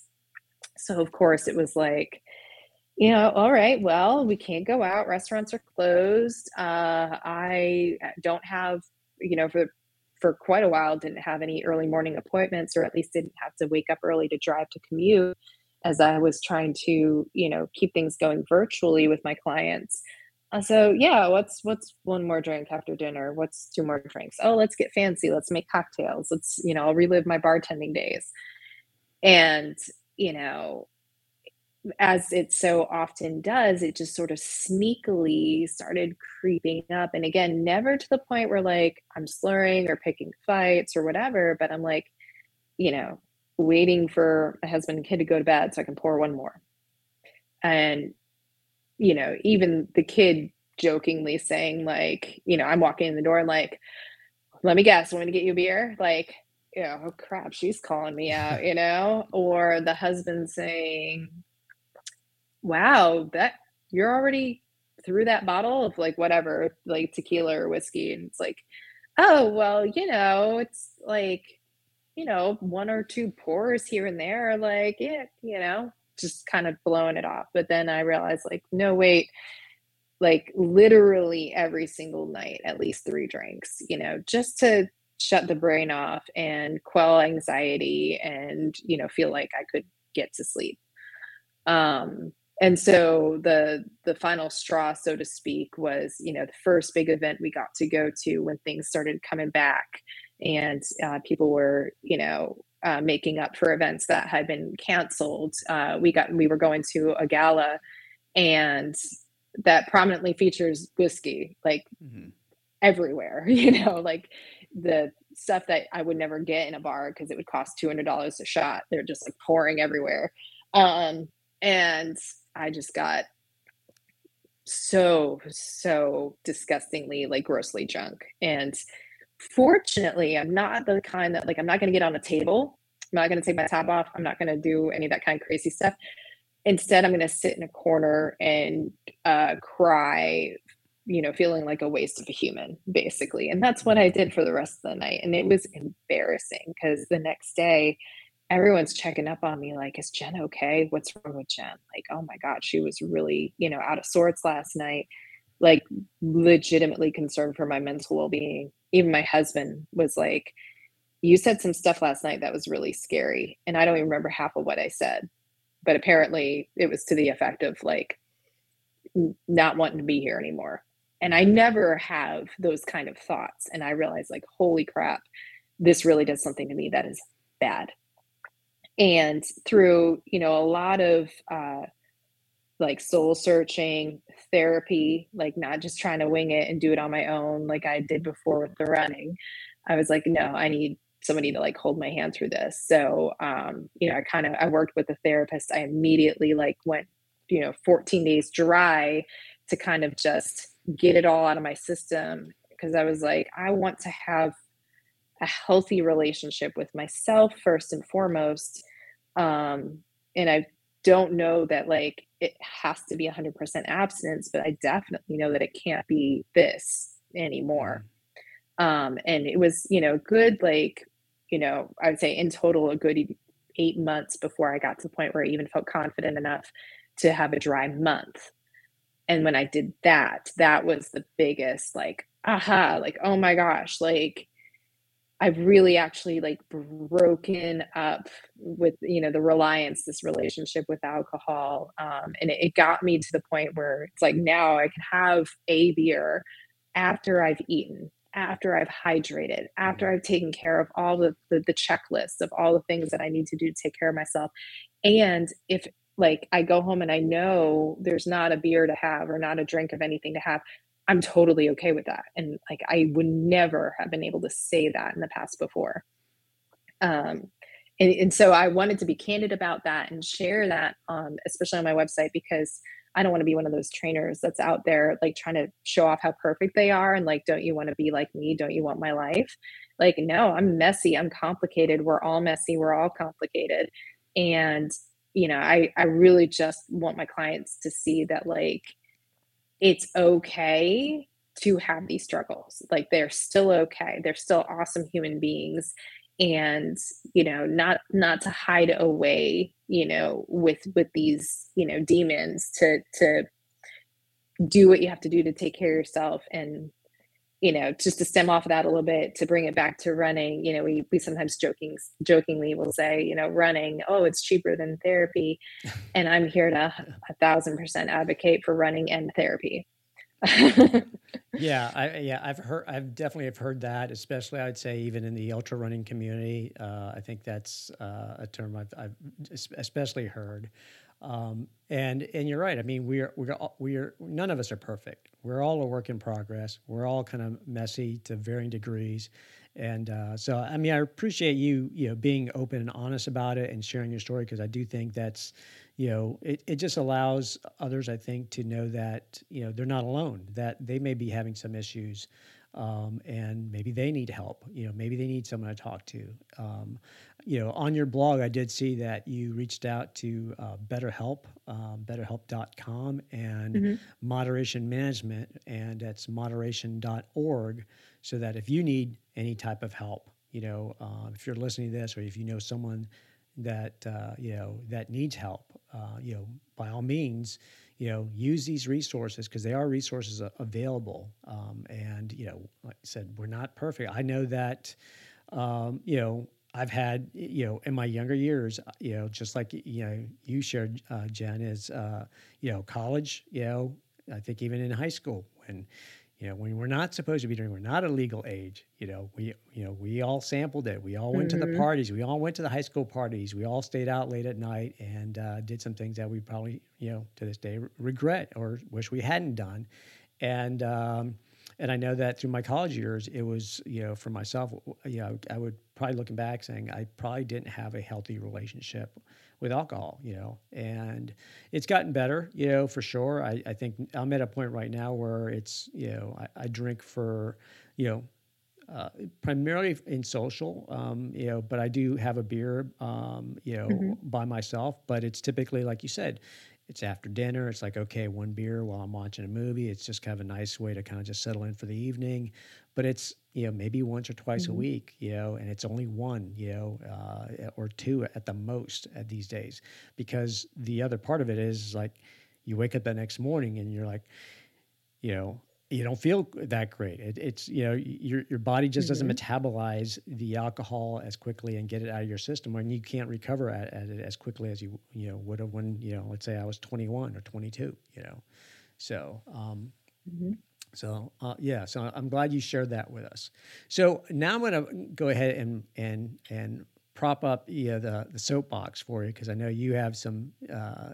So of course it was like, you know, all right, well, we can't go out. Restaurants are closed. Uh, I don't have, you know, for for quite a while didn't have any early morning appointments or at least didn't have to wake up early to drive to commute as I was trying to, you know, keep things going virtually with my clients. Uh, so yeah, what's what's one more drink after dinner? What's two more drinks? Oh, let's get fancy. Let's make cocktails. Let's, you know, I'll relive my bartending days. And, you know, as it so often does, it just sort of sneakily started creeping up. And again, never to the point where like I'm slurring or picking fights or whatever, but I'm like, you know, waiting for my husband and kid to go to bed so I can pour one more. And, you know, even the kid jokingly saying, like, you know, I'm walking in the door and like, let me guess, I'm going to get you a beer? Like, you know, oh crap, she's calling me out, you know? Or the husband saying, wow, that you're already through that bottle of like whatever, like tequila or whiskey. And it's like, oh, well, you know, it's like, you know, one or two pours here and there, like, yeah, you know, just kind of blowing it off. But then I realized, like, no, wait, like literally every single night, at least three drinks, you know, just to shut the brain off and quell anxiety and you know feel like i could get to sleep um and so the the final straw so to speak was you know the first big event we got to go to when things started coming back and uh, people were you know uh, making up for events that had been canceled. Uh, we got we were going to a gala and that prominently features whiskey like mm-hmm. everywhere you know like the stuff that i would never get in a bar because it would cost $200 a shot. They're just like pouring everywhere. Um and I just got so so disgustingly like grossly drunk. And fortunately i'm not the kind that like i'm not going to get on a table. I'm not going to take my top off. I'm not going to do any of that kind of crazy stuff. Instead i'm going to sit in a corner and uh, cry you know feeling like a waste of a human basically. And that's what i did for the rest of the night. And it was embarrassing because the next day everyone's checking up on me like is jen okay? What's wrong with jen? Like oh my god she was really you know out of sorts last night. Like legitimately concerned for my mental well-being. Even my husband was like you said some stuff last night that was really scary and i don't even remember half of what i said. But apparently it was to the effect of like not wanting to be here anymore. And i never have those kind of thoughts and i realized like holy crap this really does something to me that is bad and through you know a lot of uh, like soul searching therapy like not just trying to wing it and do it on my own like i did before with the running i was like no i need somebody to like hold my hand through this. So um you know i kind of i worked with a therapist. I immediately like went you know 14 days dry to kind of just get it all out of my system because i was like i want to have a healthy relationship with myself first and foremost um and i don't know that like it has to be 100% abstinence but i definitely know that it can't be this anymore mm. um and it was you know good like you know i would say in total a good eight months before i got to the point where i even felt confident enough to have a dry month and when i did that that was the biggest like aha like oh my gosh like I've really actually like broken up with you know the reliance, this relationship with alcohol, um, and it, it got me to the point where it's like now I can have a beer after I've eaten, after I've hydrated, after I've taken care of all the, the the checklists of all the things that I need to do to take care of myself, and if like I go home and I know there's not a beer to have or not a drink of anything to have, I'm totally okay with that. And like I would never have been able to say that in the past before. Um, and, and so I wanted to be candid about that and share that, um, especially on my website, because I don't want to be one of those trainers that's out there like trying to show off how perfect they are and like, don't you want to be like me? Don't you want my life? Like, no, I'm messy. I'm complicated. We're all messy. We're all complicated. And, you know, I, I really just want my clients to see that like, it's okay to have these struggles. Like they're still okay. They're still awesome human beings and you know not not to hide away you know with with these you know demons to to do what you have to do to take care of yourself and you know just to stem off of that a little bit to bring it back to running you know we we sometimes joking jokingly will say you know running oh it's cheaper than therapy. And i'm here to a thousand percent advocate for running and therapy. Yeah i yeah i've heard i've definitely have heard that especially i'd say even in the ultra running community. Uh, i think that's uh, a term I've, I've especially heard um, and and you're right. I mean, we're we're we're none of us are perfect. We're all a work in progress. We're all kind of messy to varying degrees, and uh, so I mean, I appreciate you you know being open and honest about it and sharing your story because I do think that's you know it, it just allows others I think to know that you know they're not alone. That they may be having some issues. Um, and maybe they need help. You know, maybe they need someone to talk to. Um, you know, on your blog, I did see that you reached out to uh, BetterHelp, um, BetterHelp.com, and mm-hmm. Moderation Management, and that's moderation.org, so that if you need any type of help, you know, uh, if you're listening to this, or if you know someone that uh, you know that needs help, uh, you know, by all means, you know, use these resources because they are resources available. Um, and you know, like I said, we're not perfect. I know that. Um, you know, I've had, you know, in my younger years, uh, you know, just like you know, you shared, uh, Jen, is uh, you know, college. You know, I think even in high school when you know when we're not supposed to be doing we're not a legal age you know we you know we all sampled it we all went mm-hmm. to the mm-hmm. parties we all went to the high school parties we all stayed out late at night and uh, did some things that we probably you know to this day regret or wish we hadn't done and um, and I know that through my college years, it was, you know, for myself, you know, I would probably looking back saying I probably didn't have a healthy relationship with alcohol, you know, and it's gotten better, you know, for sure. I, I think I'm at a point right now where it's, you know, I, I drink for, you know, uh, primarily in social, um, you know, but I do have a beer, um, you know, mm-hmm. by myself. But it's typically, like you said, it's after dinner. It's like, okay, one beer while I'm watching a movie. It's just kind of a nice way to kind of just settle in for the evening. But it's, you know, maybe once or twice mm-hmm. a week, you know, and it's only one, you know, uh, or two at the most at these days. Because the other part of it is like you wake up the next morning and you're like, you know, you don't feel that great. It, it's you know your your body just doesn't mm-hmm. metabolize the alcohol as quickly and get it out of your system, and you can't recover at, at, it as quickly as you you know would have when you know let's say I was 21 or 22. You know, so um, mm-hmm. so uh, yeah. So I'm glad you shared that with us. So now I'm going to go ahead and and and prop up you know, the, the soapbox for you because I know you have some uh,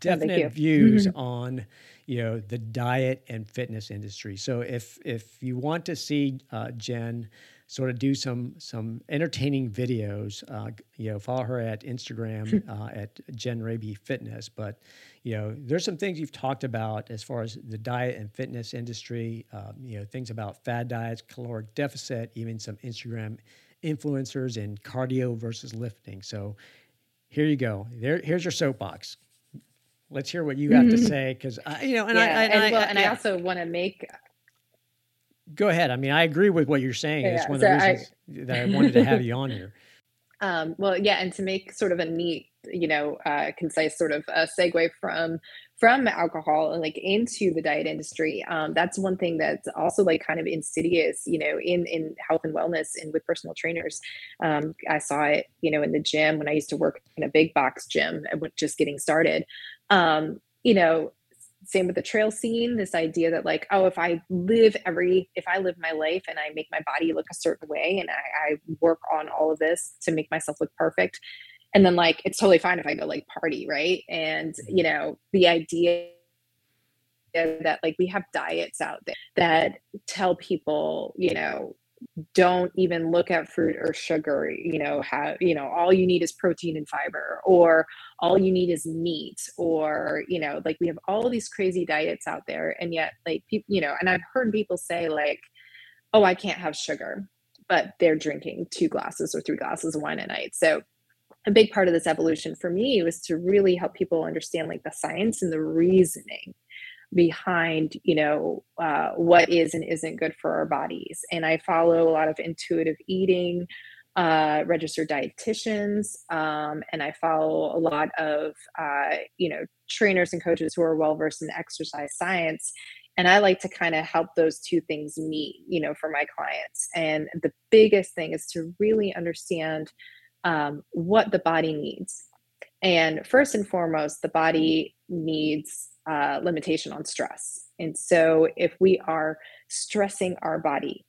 definite views mm-hmm. on you know the diet and fitness industry. So if if you want to see uh, Jen sort of do some some entertaining videos, uh, you know, follow her at Instagram uh, at Jen Raby Fitness. But you know, there's some things you've talked about as far as the diet and fitness industry. Um, you know, things about fad diets, caloric deficit, even some Instagram influencers in cardio versus lifting. So here you go. There, here's your soapbox. Let's hear what you have to say, because you know, and yeah, I, and, and, I, well, and yeah. I also want to make. Go ahead. I mean, I agree with what you're saying. Yeah, it's one so of the reasons I, that I wanted to have you on here. Um, well, yeah, and to make sort of a neat, you know, uh, concise sort of uh, segue from from alcohol and like into the diet industry um, that's one thing that's also like kind of insidious you know in in health and wellness and with personal trainers. Um, i saw it you know in the gym when i used to work in a big box gym and just getting started. Um, you know same with the trail scene this idea that like oh if i live every if i live my life and i make my body look a certain way and I, I work on all of this to make myself look perfect and then like it's totally fine if i go like party right? And mm-hmm. you know the idea that like we have diets out there that tell people you know don't even look at fruit or sugar you know have you know all you need is protein and fiber or all you need is meat or you know like we have all these crazy diets out there and yet like people you know and i've heard people say like oh i can't have sugar but they're drinking two glasses or three glasses of wine a night. So a big part of this evolution for me was to really help people understand like the science and the reasoning behind you know uh, what is and isn't good for our bodies. And i follow a lot of intuitive eating uh, registered dietitians um, and i follow a lot of uh, you know trainers and coaches who are well versed in exercise science. And i like to kind of help those two things meet you know for my clients. And the biggest thing is to really understand um, what the body needs. And first and foremost, the body needs uh, limitation on stress. And so, if we are stressing our body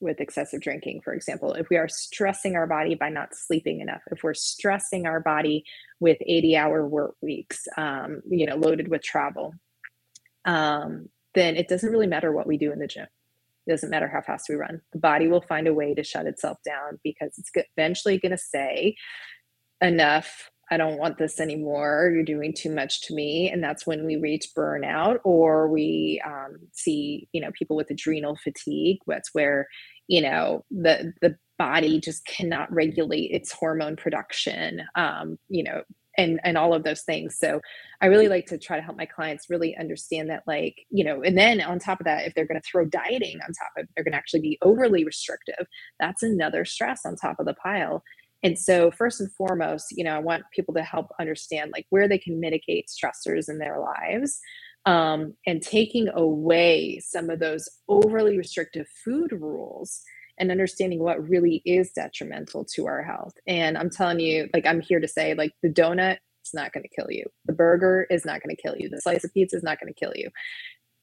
with excessive drinking, for example, if we are stressing our body by not sleeping enough, if we're stressing our body with 80 hour work weeks, um, you know, loaded with travel, um, then it doesn't really matter what we do in the gym. It doesn't matter how fast we run. The body will find a way to shut itself down because it's eventually going to say, enough. I don't want this anymore. You're doing too much to me. And that's when we reach burnout or we um, see, you know, people with adrenal fatigue. That's where, you know, the, the body just cannot regulate its hormone production. Um, you know, and and all of those things. So i really like to try to help my clients really understand that like you know and then on top of that if they're going to throw dieting on top of they're going to actually be overly restrictive that's another stress on top of the pile. And so first and foremost you know i want people to help understand like where they can mitigate stressors in their lives um, and taking away some of those overly restrictive food rules and understanding what really is detrimental to our health. And i'm telling you like i'm here to say like the donut it's not going to kill you. The burger is not going to kill you. The slice of pizza is not going to kill you.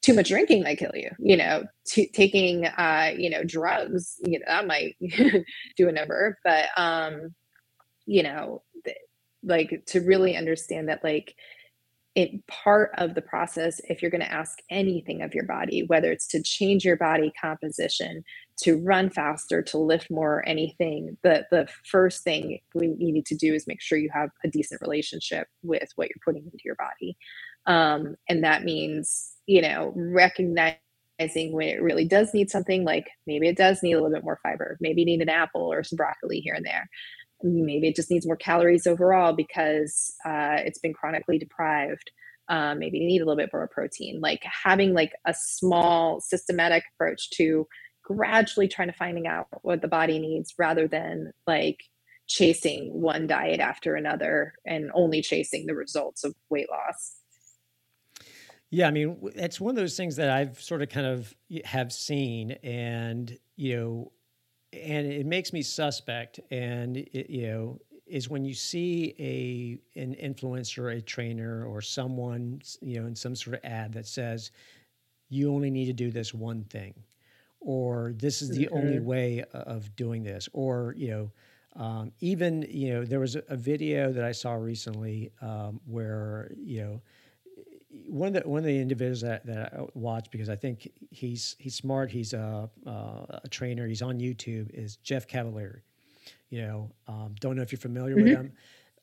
Too much drinking might kill you you know t- taking uh you know drugs you know that might do a number. But um you know th- like to really understand that like it part of the process if you're going to ask anything of your body whether it's to change your body composition to run faster to lift more anything the the first thing we, need to do is make sure you have a decent relationship with what you're putting into your body. Um, and that means you know recognizing when it really does need something like maybe it does need a little bit more fiber maybe you need an apple or some broccoli here and there. Maybe it just needs more calories overall because uh, it's been chronically deprived. Um, maybe you need a little bit more protein. Like having like a small systematic approach to gradually trying to finding out what the body needs rather than like chasing one diet after another and only chasing the results of weight loss yeah, I mean, it's one of those things that I've sort of kind of have seen, and you know, and it makes me suspect. And it, you know, is when you see a an influencer, a trainer, or someone you know in some sort of ad that says you only need to do this one thing, or this is the mm-hmm. only way of doing this, or you know. Um, even you know there was a, a, video that I saw recently um, where you know one of the one of the individuals that, that I watch because I think he's he's smart. He's a, a trainer. He's on YouTube. Is Jeff Cavaliere. You know, um, don't know if you're familiar mm-hmm. with him,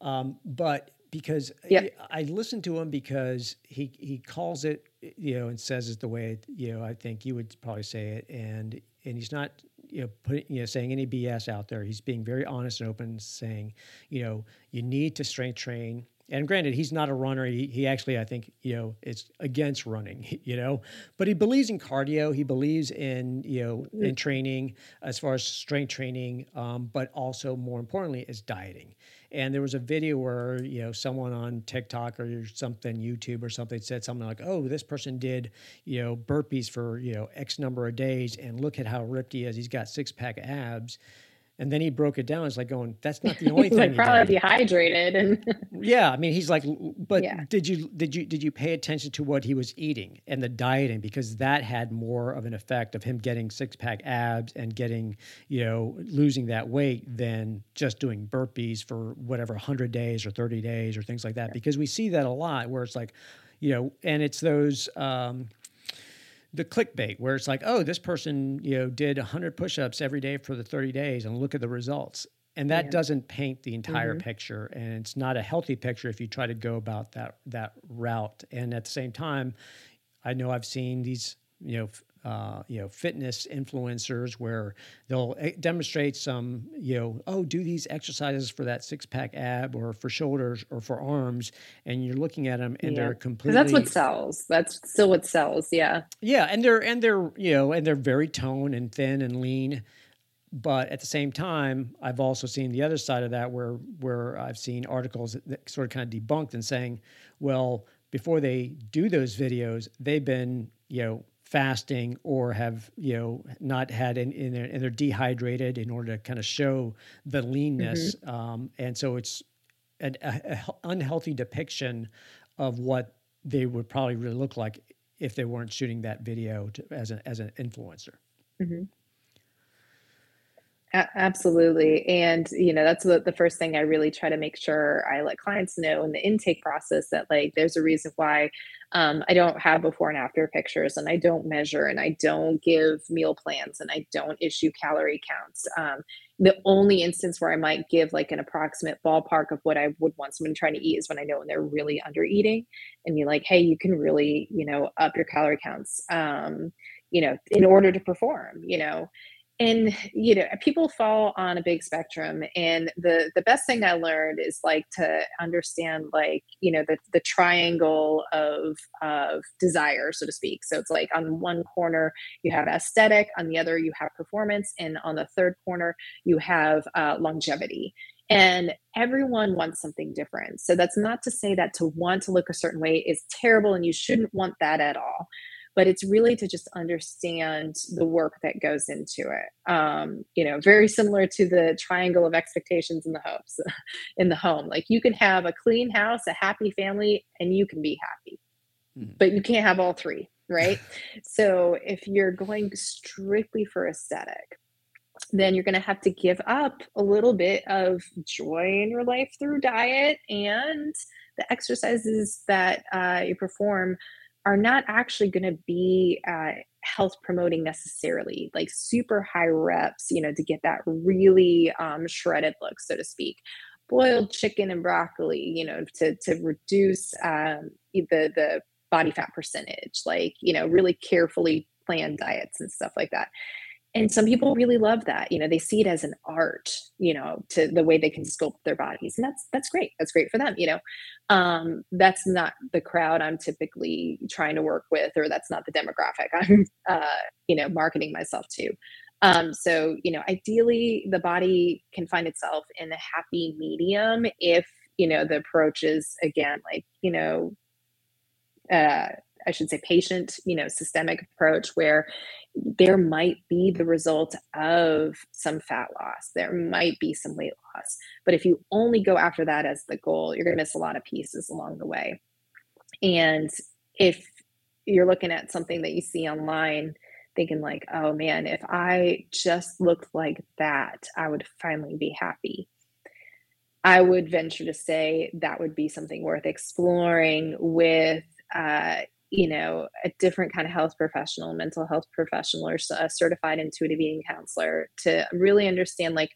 um, but because yep. I, I listen to him because he he calls it you know and says it the way you know I think you would probably say it, and and he's not you know putting you know saying any BS out there. He's being very honest and open, saying you know you need to strength train and granted, he's not a runner. He, he actually, I think, you know, is against running, you know, but he believes in cardio. He believes in, you know, in training as far as strength training, um, but also more importantly is dieting. And there was a video where, you know, someone on TikTok or something, YouTube or something said something like, oh, this person did, you know, burpees for, you know, X number of days and look at how ripped he is. He's got six pack abs and then he broke it down. It's like going, that's not the only thing. like probably dehydrated and yeah. I mean, he's like, but yeah. did you did you did you pay attention to what he was eating and the dieting because that had more of an effect of him getting six pack abs and getting you know losing that weight than just doing burpees for whatever hundred days or thirty days or things like that. Because we see that a lot where it's like, you know, and it's those. Um, the clickbait where it's like, oh, this person, you know, did 100 push-ups every day for the 30 days and look at the results. And that yeah. doesn't paint the entire mm-hmm. picture and it's not a healthy picture if you try to go about that that route. And at the same time, I know I've seen these, you know, uh, you know fitness influencers where they'll eh, demonstrate some you know oh do these exercises for that six pack ab or for shoulders or for arms and you're looking at them and yeah. they're completely that's what sells that's still what sells yeah yeah and they're and they're you know and they're very toned and thin and lean but at the same time i've also seen the other side of that where where i've seen articles that, that sort of kind of debunked and saying well before they do those videos they've been you know fasting or have you know not had in, in their, and they're dehydrated in order to kind of show the leanness mm-hmm. um, and so it's an a, a unhealthy depiction of what they would probably really look like if they weren't shooting that video to, as an as an influencer mm-hmm. A- absolutely. And, you know, that's the, the first thing I really try to make sure I let clients know in the intake process that, like, there's a reason why um, I don't have before and after pictures and I don't measure and I don't give meal plans and I don't issue calorie counts. Um, the only instance where I might give like an approximate ballpark of what I would want someone trying to eat is when I know when they're really under eating and you're like, hey, you can really, you know, up your calorie counts, um, you know, in order to perform, you know and you know people fall on a big spectrum and the the best thing i learned is like to understand like you know the the triangle of of desire so to speak so it's like on one corner you have aesthetic on the other you have performance and on the third corner you have uh, longevity And everyone wants something different. So that's not to say that to want to look a certain way is terrible and you shouldn't want that at all. But it's really to just understand the work that goes into it. Um, you know, very similar to the triangle of expectations and the hopes in the home. Like you can have a clean house, a happy family, and you can be happy. Mm-hmm. But you can't have all three, right? so if you're going strictly for aesthetic, then you're going to have to give up a little bit of joy in your life through diet and the exercises that uh, you perform are not actually going to be uh, health promoting necessarily like super high reps you know to get that really um, shredded look so to speak. Boiled chicken and broccoli you know to to reduce um, the the body fat percentage like you know really carefully planned diets and stuff like that and some people really love that you know they see it as an art you know to the way they can sculpt their bodies and that's that's great that's great for them you know? Um that's not the crowd i'm typically trying to work with or that's not the demographic i'm uh you know marketing myself to. Um so you know ideally the body can find itself in a happy medium if you know the approach is again like you know uh I should say patient, you know, systemic approach where there might be the result of some fat loss. There might be some weight loss. But if you only go after that as the goal, you're going to miss a lot of pieces along the way. And if you're looking at something that you see online, thinking like, oh man, if I just looked like that, I would finally be happy. I would venture to say that would be something worth exploring with uh, you know a different kind of health professional mental health professional or a certified intuitive eating counselor to really understand like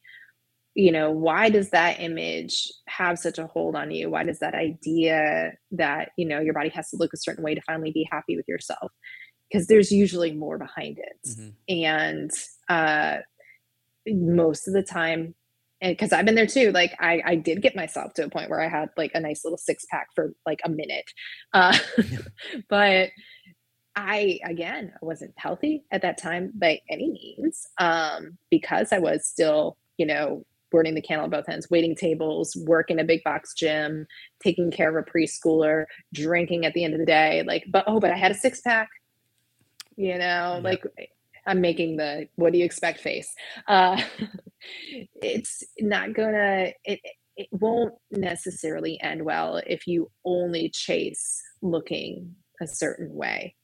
you know why does that image have such a hold on you? Why does that idea that you know your body has to look a certain way to finally be happy with yourself? Because there's usually more behind it. Mm-hmm. and uh most of the time because I've been there too. Like I, I did get myself to a point where I had like a nice little six pack for like a minute, uh, but I again I wasn't healthy at that time by any means um, because I was still you know burning the candle at both ends, waiting tables, working a big box gym, taking care of a preschooler, drinking at the end of the day. Like, but oh, but I had a six pack. You know, like I'm making the what do you expect face. Uh, it's not gonna it it won't necessarily end well if you only chase looking a certain way.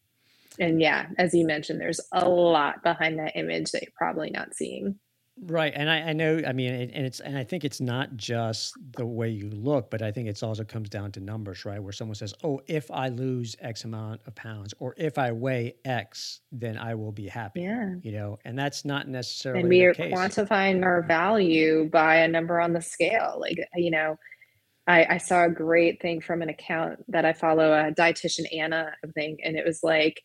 And yeah, as you mentioned, there's a lot behind that image that you're probably not seeing. Right, and I, I know. I mean, and it's and I think it's not just the way you look, but I think it's also comes down to numbers, right? Where someone says, "Oh, if I lose X amount of pounds, or if I weigh X, then I will be happy." Yeah, you know, and that's not necessarily. And we are case. quantifying our value by a number on the scale. Like you know, I, I saw a great thing from an account that I follow, a dietitian Anna, I think, and it was like,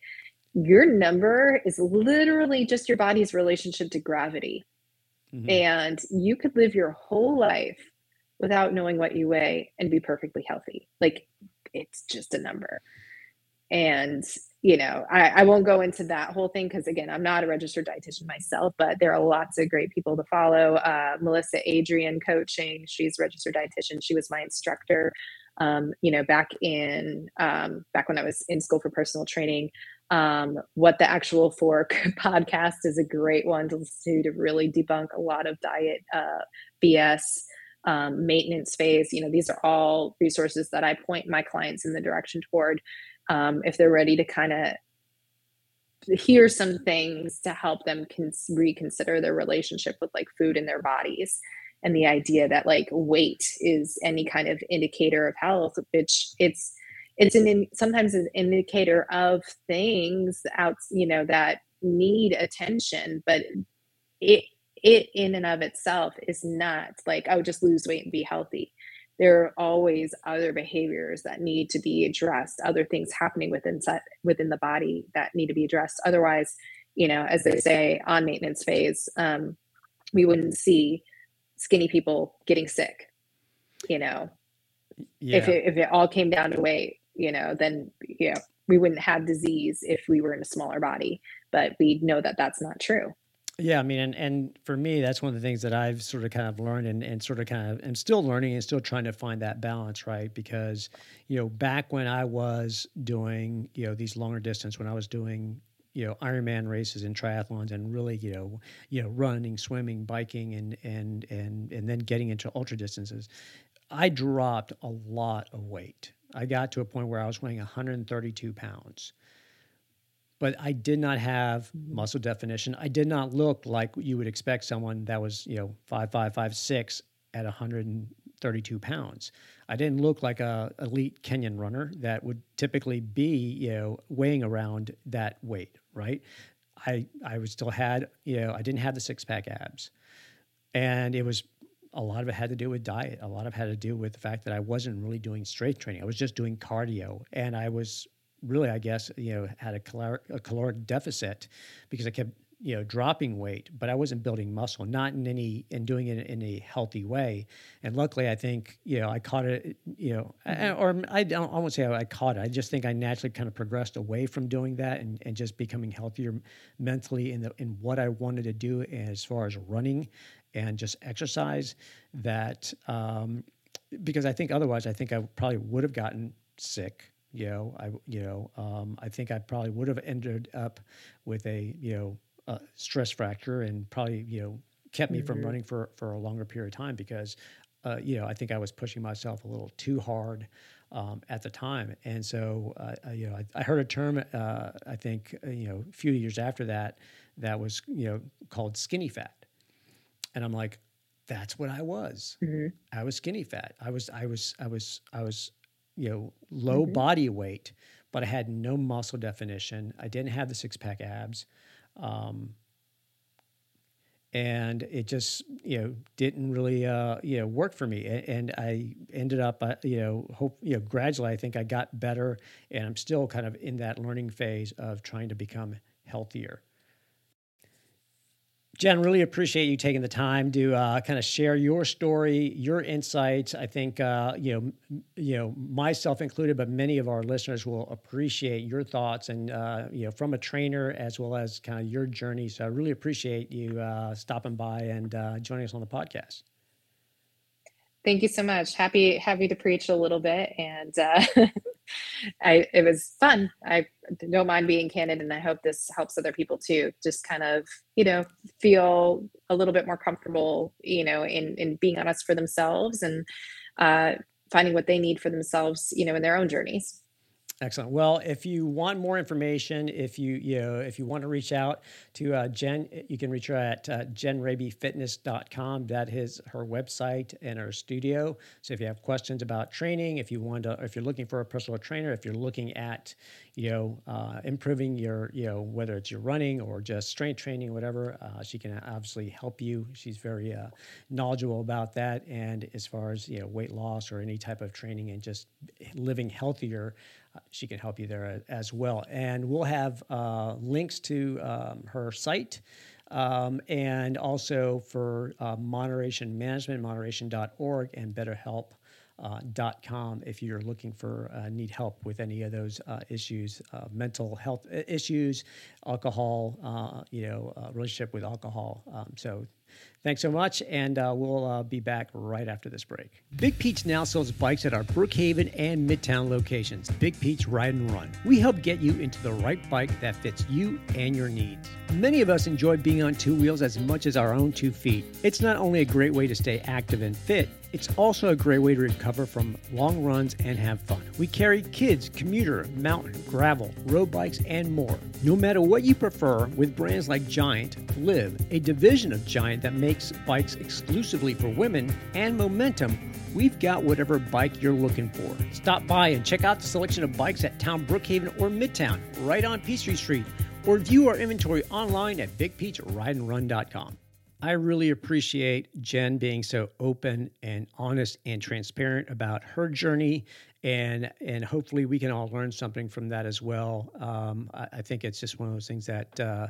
your number is literally just your body's relationship to gravity Mm-hmm. And you could live your whole life without knowing what you weigh and be perfectly healthy. Like it's just a number. And, you know, I, I won't go into that whole thing because, again, I'm not a registered dietitian myself, but there are lots of great people to follow. Uh, Melissa Adrian Coaching, she's registered dietitian. She was my instructor, um, you know, back in, um, back when I was in school for personal training. Um, what the actual fork podcast is a great one to listen to to really debunk a lot of diet uh, BS. Um, maintenance phase. You know, these are all resources that I point my clients in the direction toward um, if they're ready to kind of hear some things to help them cons- reconsider their relationship with like food in their bodies and the idea that like weight is any kind of indicator of health which it's it's an in, sometimes an indicator of things out you know that need attention but it it in and of itself is not like oh just lose weight and be healthy. There are always other behaviors that need to be addressed other things happening within within the body that need to be addressed. Otherwise you know as they say on maintenance phase um, we wouldn't see skinny people getting sick you know? Yeah. if it, if it all came down to weight you know, then know we wouldn't have disease if we were in a smaller body. But we know that that's not true. Yeah, I mean, and, and for me, that's one of the things that I've sort of kind of learned and, and sort of kind of and still learning and still trying to find that balance, right? Because, you know, back when I was doing, you know, these longer distance, when I was doing, you know, Ironman races and triathlons and really, you know, you know, running, swimming, biking and and and and then getting into ultra distances, I dropped a lot of weight. I got to a point where I was weighing 132 pounds but I did not have muscle definition. I did not look like you would expect someone that was, you know, five five five six at 132 pounds. I didn't look like a elite Kenyan runner that would typically be, you know, weighing around that weight, right? I I was still had, you know, I didn't have the six pack abs, and it was a lot of it had to do with diet. A lot of it had to do with the fact that I wasn't really doing strength training. I was just doing cardio, and I was really, I guess, you know, had a caloric, a caloric deficit because I kept, you know, dropping weight, but I wasn't building muscle, not in any, and doing it in a healthy way. And luckily, I think, you know, I caught it, you know, mm-hmm. or I don't, I won't say I caught it. I just think I naturally kind of progressed away from doing that and, and just becoming healthier mentally in the, in what I wanted to do as far as running and just exercise that, um, because I think otherwise, I think I probably would have gotten sick you know, I you know, um, I think I probably would have ended up with a you know a stress fracture and probably you know kept me mm-hmm. from running for for a longer period of time because uh, you know I think I was pushing myself a little too hard um, at the time, and so uh, you know I, I, heard a term uh, I think uh, you know a few years after that that was you know called skinny fat, and I'm like that's what I was. Mm-hmm. I was skinny fat. I was I was I was I was you know, low mm-hmm. body weight, but I had no muscle definition. I didn't have the six pack abs. Um, and it just you know didn't really uh, you know work for me and i ended up uh, you know hope you know gradually i think i got better and i'm still kind of in that learning phase of trying to become healthier Jen, really appreciate you taking the time to uh, kind of share your story, your insights. I think uh, you know, you know, myself included, but many of our listeners will appreciate your thoughts and uh, you know, from a trainer as well as kind of your journey. So I really appreciate you uh, stopping by and uh, joining us on the podcast. Thank you so much. Happy happy to preach a little bit, and uh, I it was fun. I don't mind being candid, and I hope this helps other people too. Just kind of you know feel a little bit more comfortable, you know, in in being honest for themselves and uh, finding what they need for themselves, you know, in their own journeys. Excellent. Well, if you want more information, if you you know if you want to reach out to uh, Jen, you can reach her at uh, jenrabyfitness.com. That is her website and her studio. So if you have questions about training, if you want to, if you're looking for a personal trainer, if you're looking at you know uh, improving your you know whether it's your running or just strength training, whatever, uh, she can obviously help you. She's very uh, knowledgeable about that, and as far as you know weight loss or any type of training and just living healthier she can help you there as well. And we'll have uh, links to um, her site. Um, and also for uh, moderation management, moderation.org, and BetterHelp. Uh, if you're looking for uh, need help with any of those uh, issues, uh, mental health issues, alcohol, uh, you know, uh, relationship with alcohol. Um, so Thanks so much, and uh, we'll uh, be back right after this break. Big Peach now sells bikes at our Brookhaven and Midtown locations. Big Peach Ride and Run. We help get you into the right bike that fits you and your needs. Many of us enjoy being on two wheels as much as our own two feet. It's not only a great way to stay active and fit, it's also a great way to recover from long runs and have fun. We carry kids, commuter, mountain, gravel, road bikes, and more. No matter what you prefer, with brands like Giant, Liv, a division of Giant that makes bikes exclusively for women, and Momentum, we've got whatever bike you're looking for. Stop by and check out the selection of bikes at Town Brookhaven or Midtown, right on Peachtree Street, or view our inventory online at bigpeachrideandrun.com. I really appreciate Jen being so open and honest and transparent about her journey, and and hopefully we can all learn something from that as well. Um, I, I, think it's just one of those things that uh,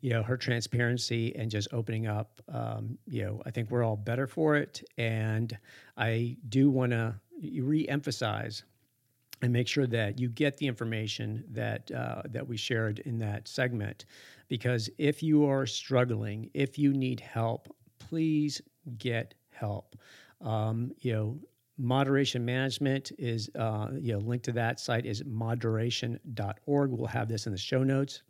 you know her transparency and just opening up. Um, you know, I think we're all better for it, and I do want to re-emphasize and make sure that you get the information that uh, that we shared in that segment because if you are struggling if you need help please get help um, you know moderation management is uh, you know link to that site is moderation.org we'll have this in the show notes.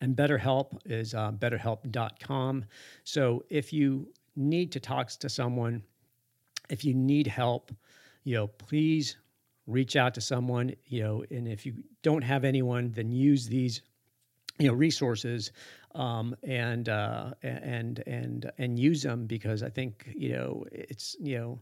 And betterhelp is uh, betterhelp.com so if you need to talk to someone if you need help you know please reach out to someone you know and if you don't have anyone then use these you know resources um, and uh, and and and use them because I think you know it's you know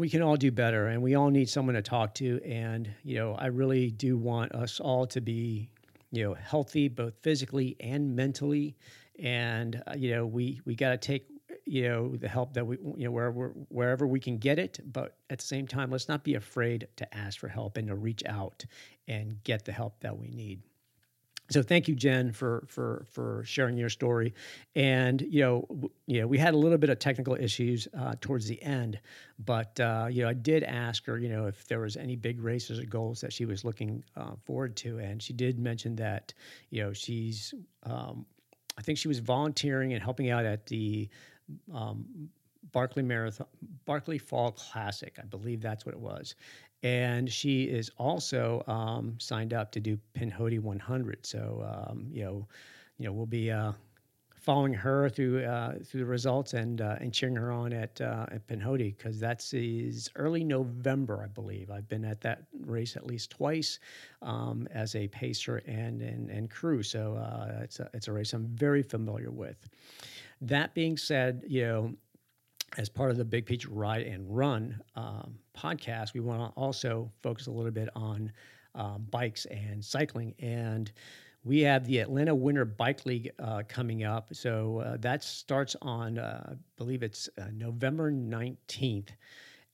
we can all do better and we all need someone to talk to and you know I really do want us all to be you know healthy both physically and mentally and uh, you know we we got to take you know the help that we you know wherever wherever we can get it but at the same time let's not be afraid to ask for help and to reach out and get the help that we need so thank you jen for for for sharing your story and you know you know we had a little bit of technical issues uh, towards the end but uh, you know i did ask her you know if there was any big races or goals that she was looking uh, forward to and she did mention that you know she's um, I think she was volunteering and helping out at the um, Barkley Marathon, Barkley Fall Classic. I believe that's what it was. And she is also um, signed up to do Pinhoti 100. So um, you know, you know, we'll be uh, following her through uh, through the results and uh, and cheering her on at uh, at Pinhoti because that's is early November, I believe. I've been at that race at least twice um, as a pacer and and, and crew. So uh, it's a it's a race I'm very familiar with. That being said, you know, as part of the Big Peach Ride and Run um, podcast, we want to also focus a little bit on um, bikes and cycling. And we have the Atlanta Winter Bike League uh, coming up. So uh, that starts on, uh, I believe it's uh, November 19th.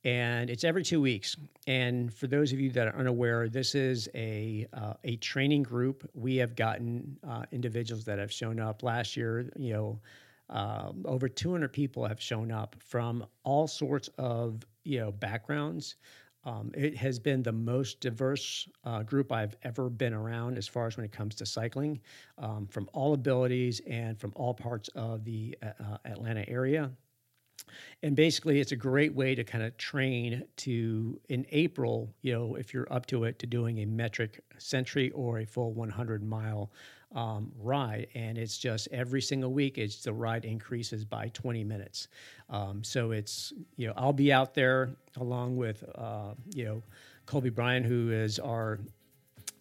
And it's every two weeks. And for those of you that are unaware, this is a uh, a training group. We have gotten uh, individuals that have shown up last year. You know, uh, over 200 people have shown up from all sorts of you know backgrounds. Um, it has been the most diverse uh, group I've ever been around as far as when it comes to cycling, um, from all abilities and from all parts of the uh, uh Atlanta area and basically it's a great way to kind of train to in april you know if you're up to it to doing a metric century or a full 100 mile um, ride and it's just every single week it's the ride increases by 20 minutes um, so it's you know i'll be out there along with uh, you know colby bryan who is our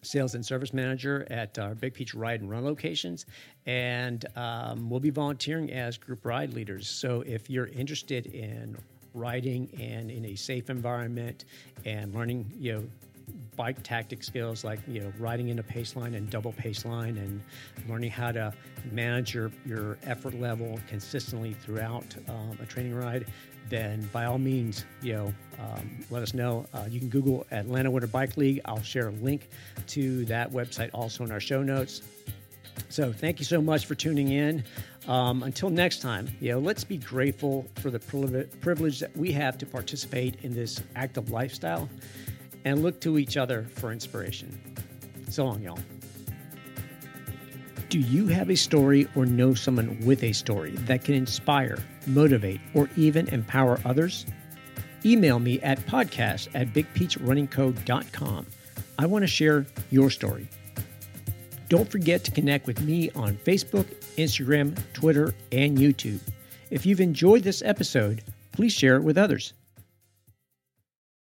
sales and service manager at our Big Peach Ride and Run locations, and um, we'll be volunteering as group ride leaders. So if you're interested in riding and in a safe environment and learning, you know, bike tactic skills like you know riding in a pace line and double pace line and learning how to manage your, your effort level consistently throughout um, a training ride then by all means, you know, um, let us know. Uh, you can Google Atlanta Winter Bike League. I'll share a link to that website also in our show notes. So thank you so much for tuning in. Um, until next time, you know, let's be grateful for the privilege that we have to participate in this active lifestyle and look to each other for inspiration. So long, y'all. Do you have a story or know someone with a story that can inspire, motivate, or even empower others? Email me at podcast at bigpeachrunningco.com. I want to share your story. Don't forget to connect with me on Facebook, Instagram, Twitter, and YouTube. If you've enjoyed this episode, please share it with others.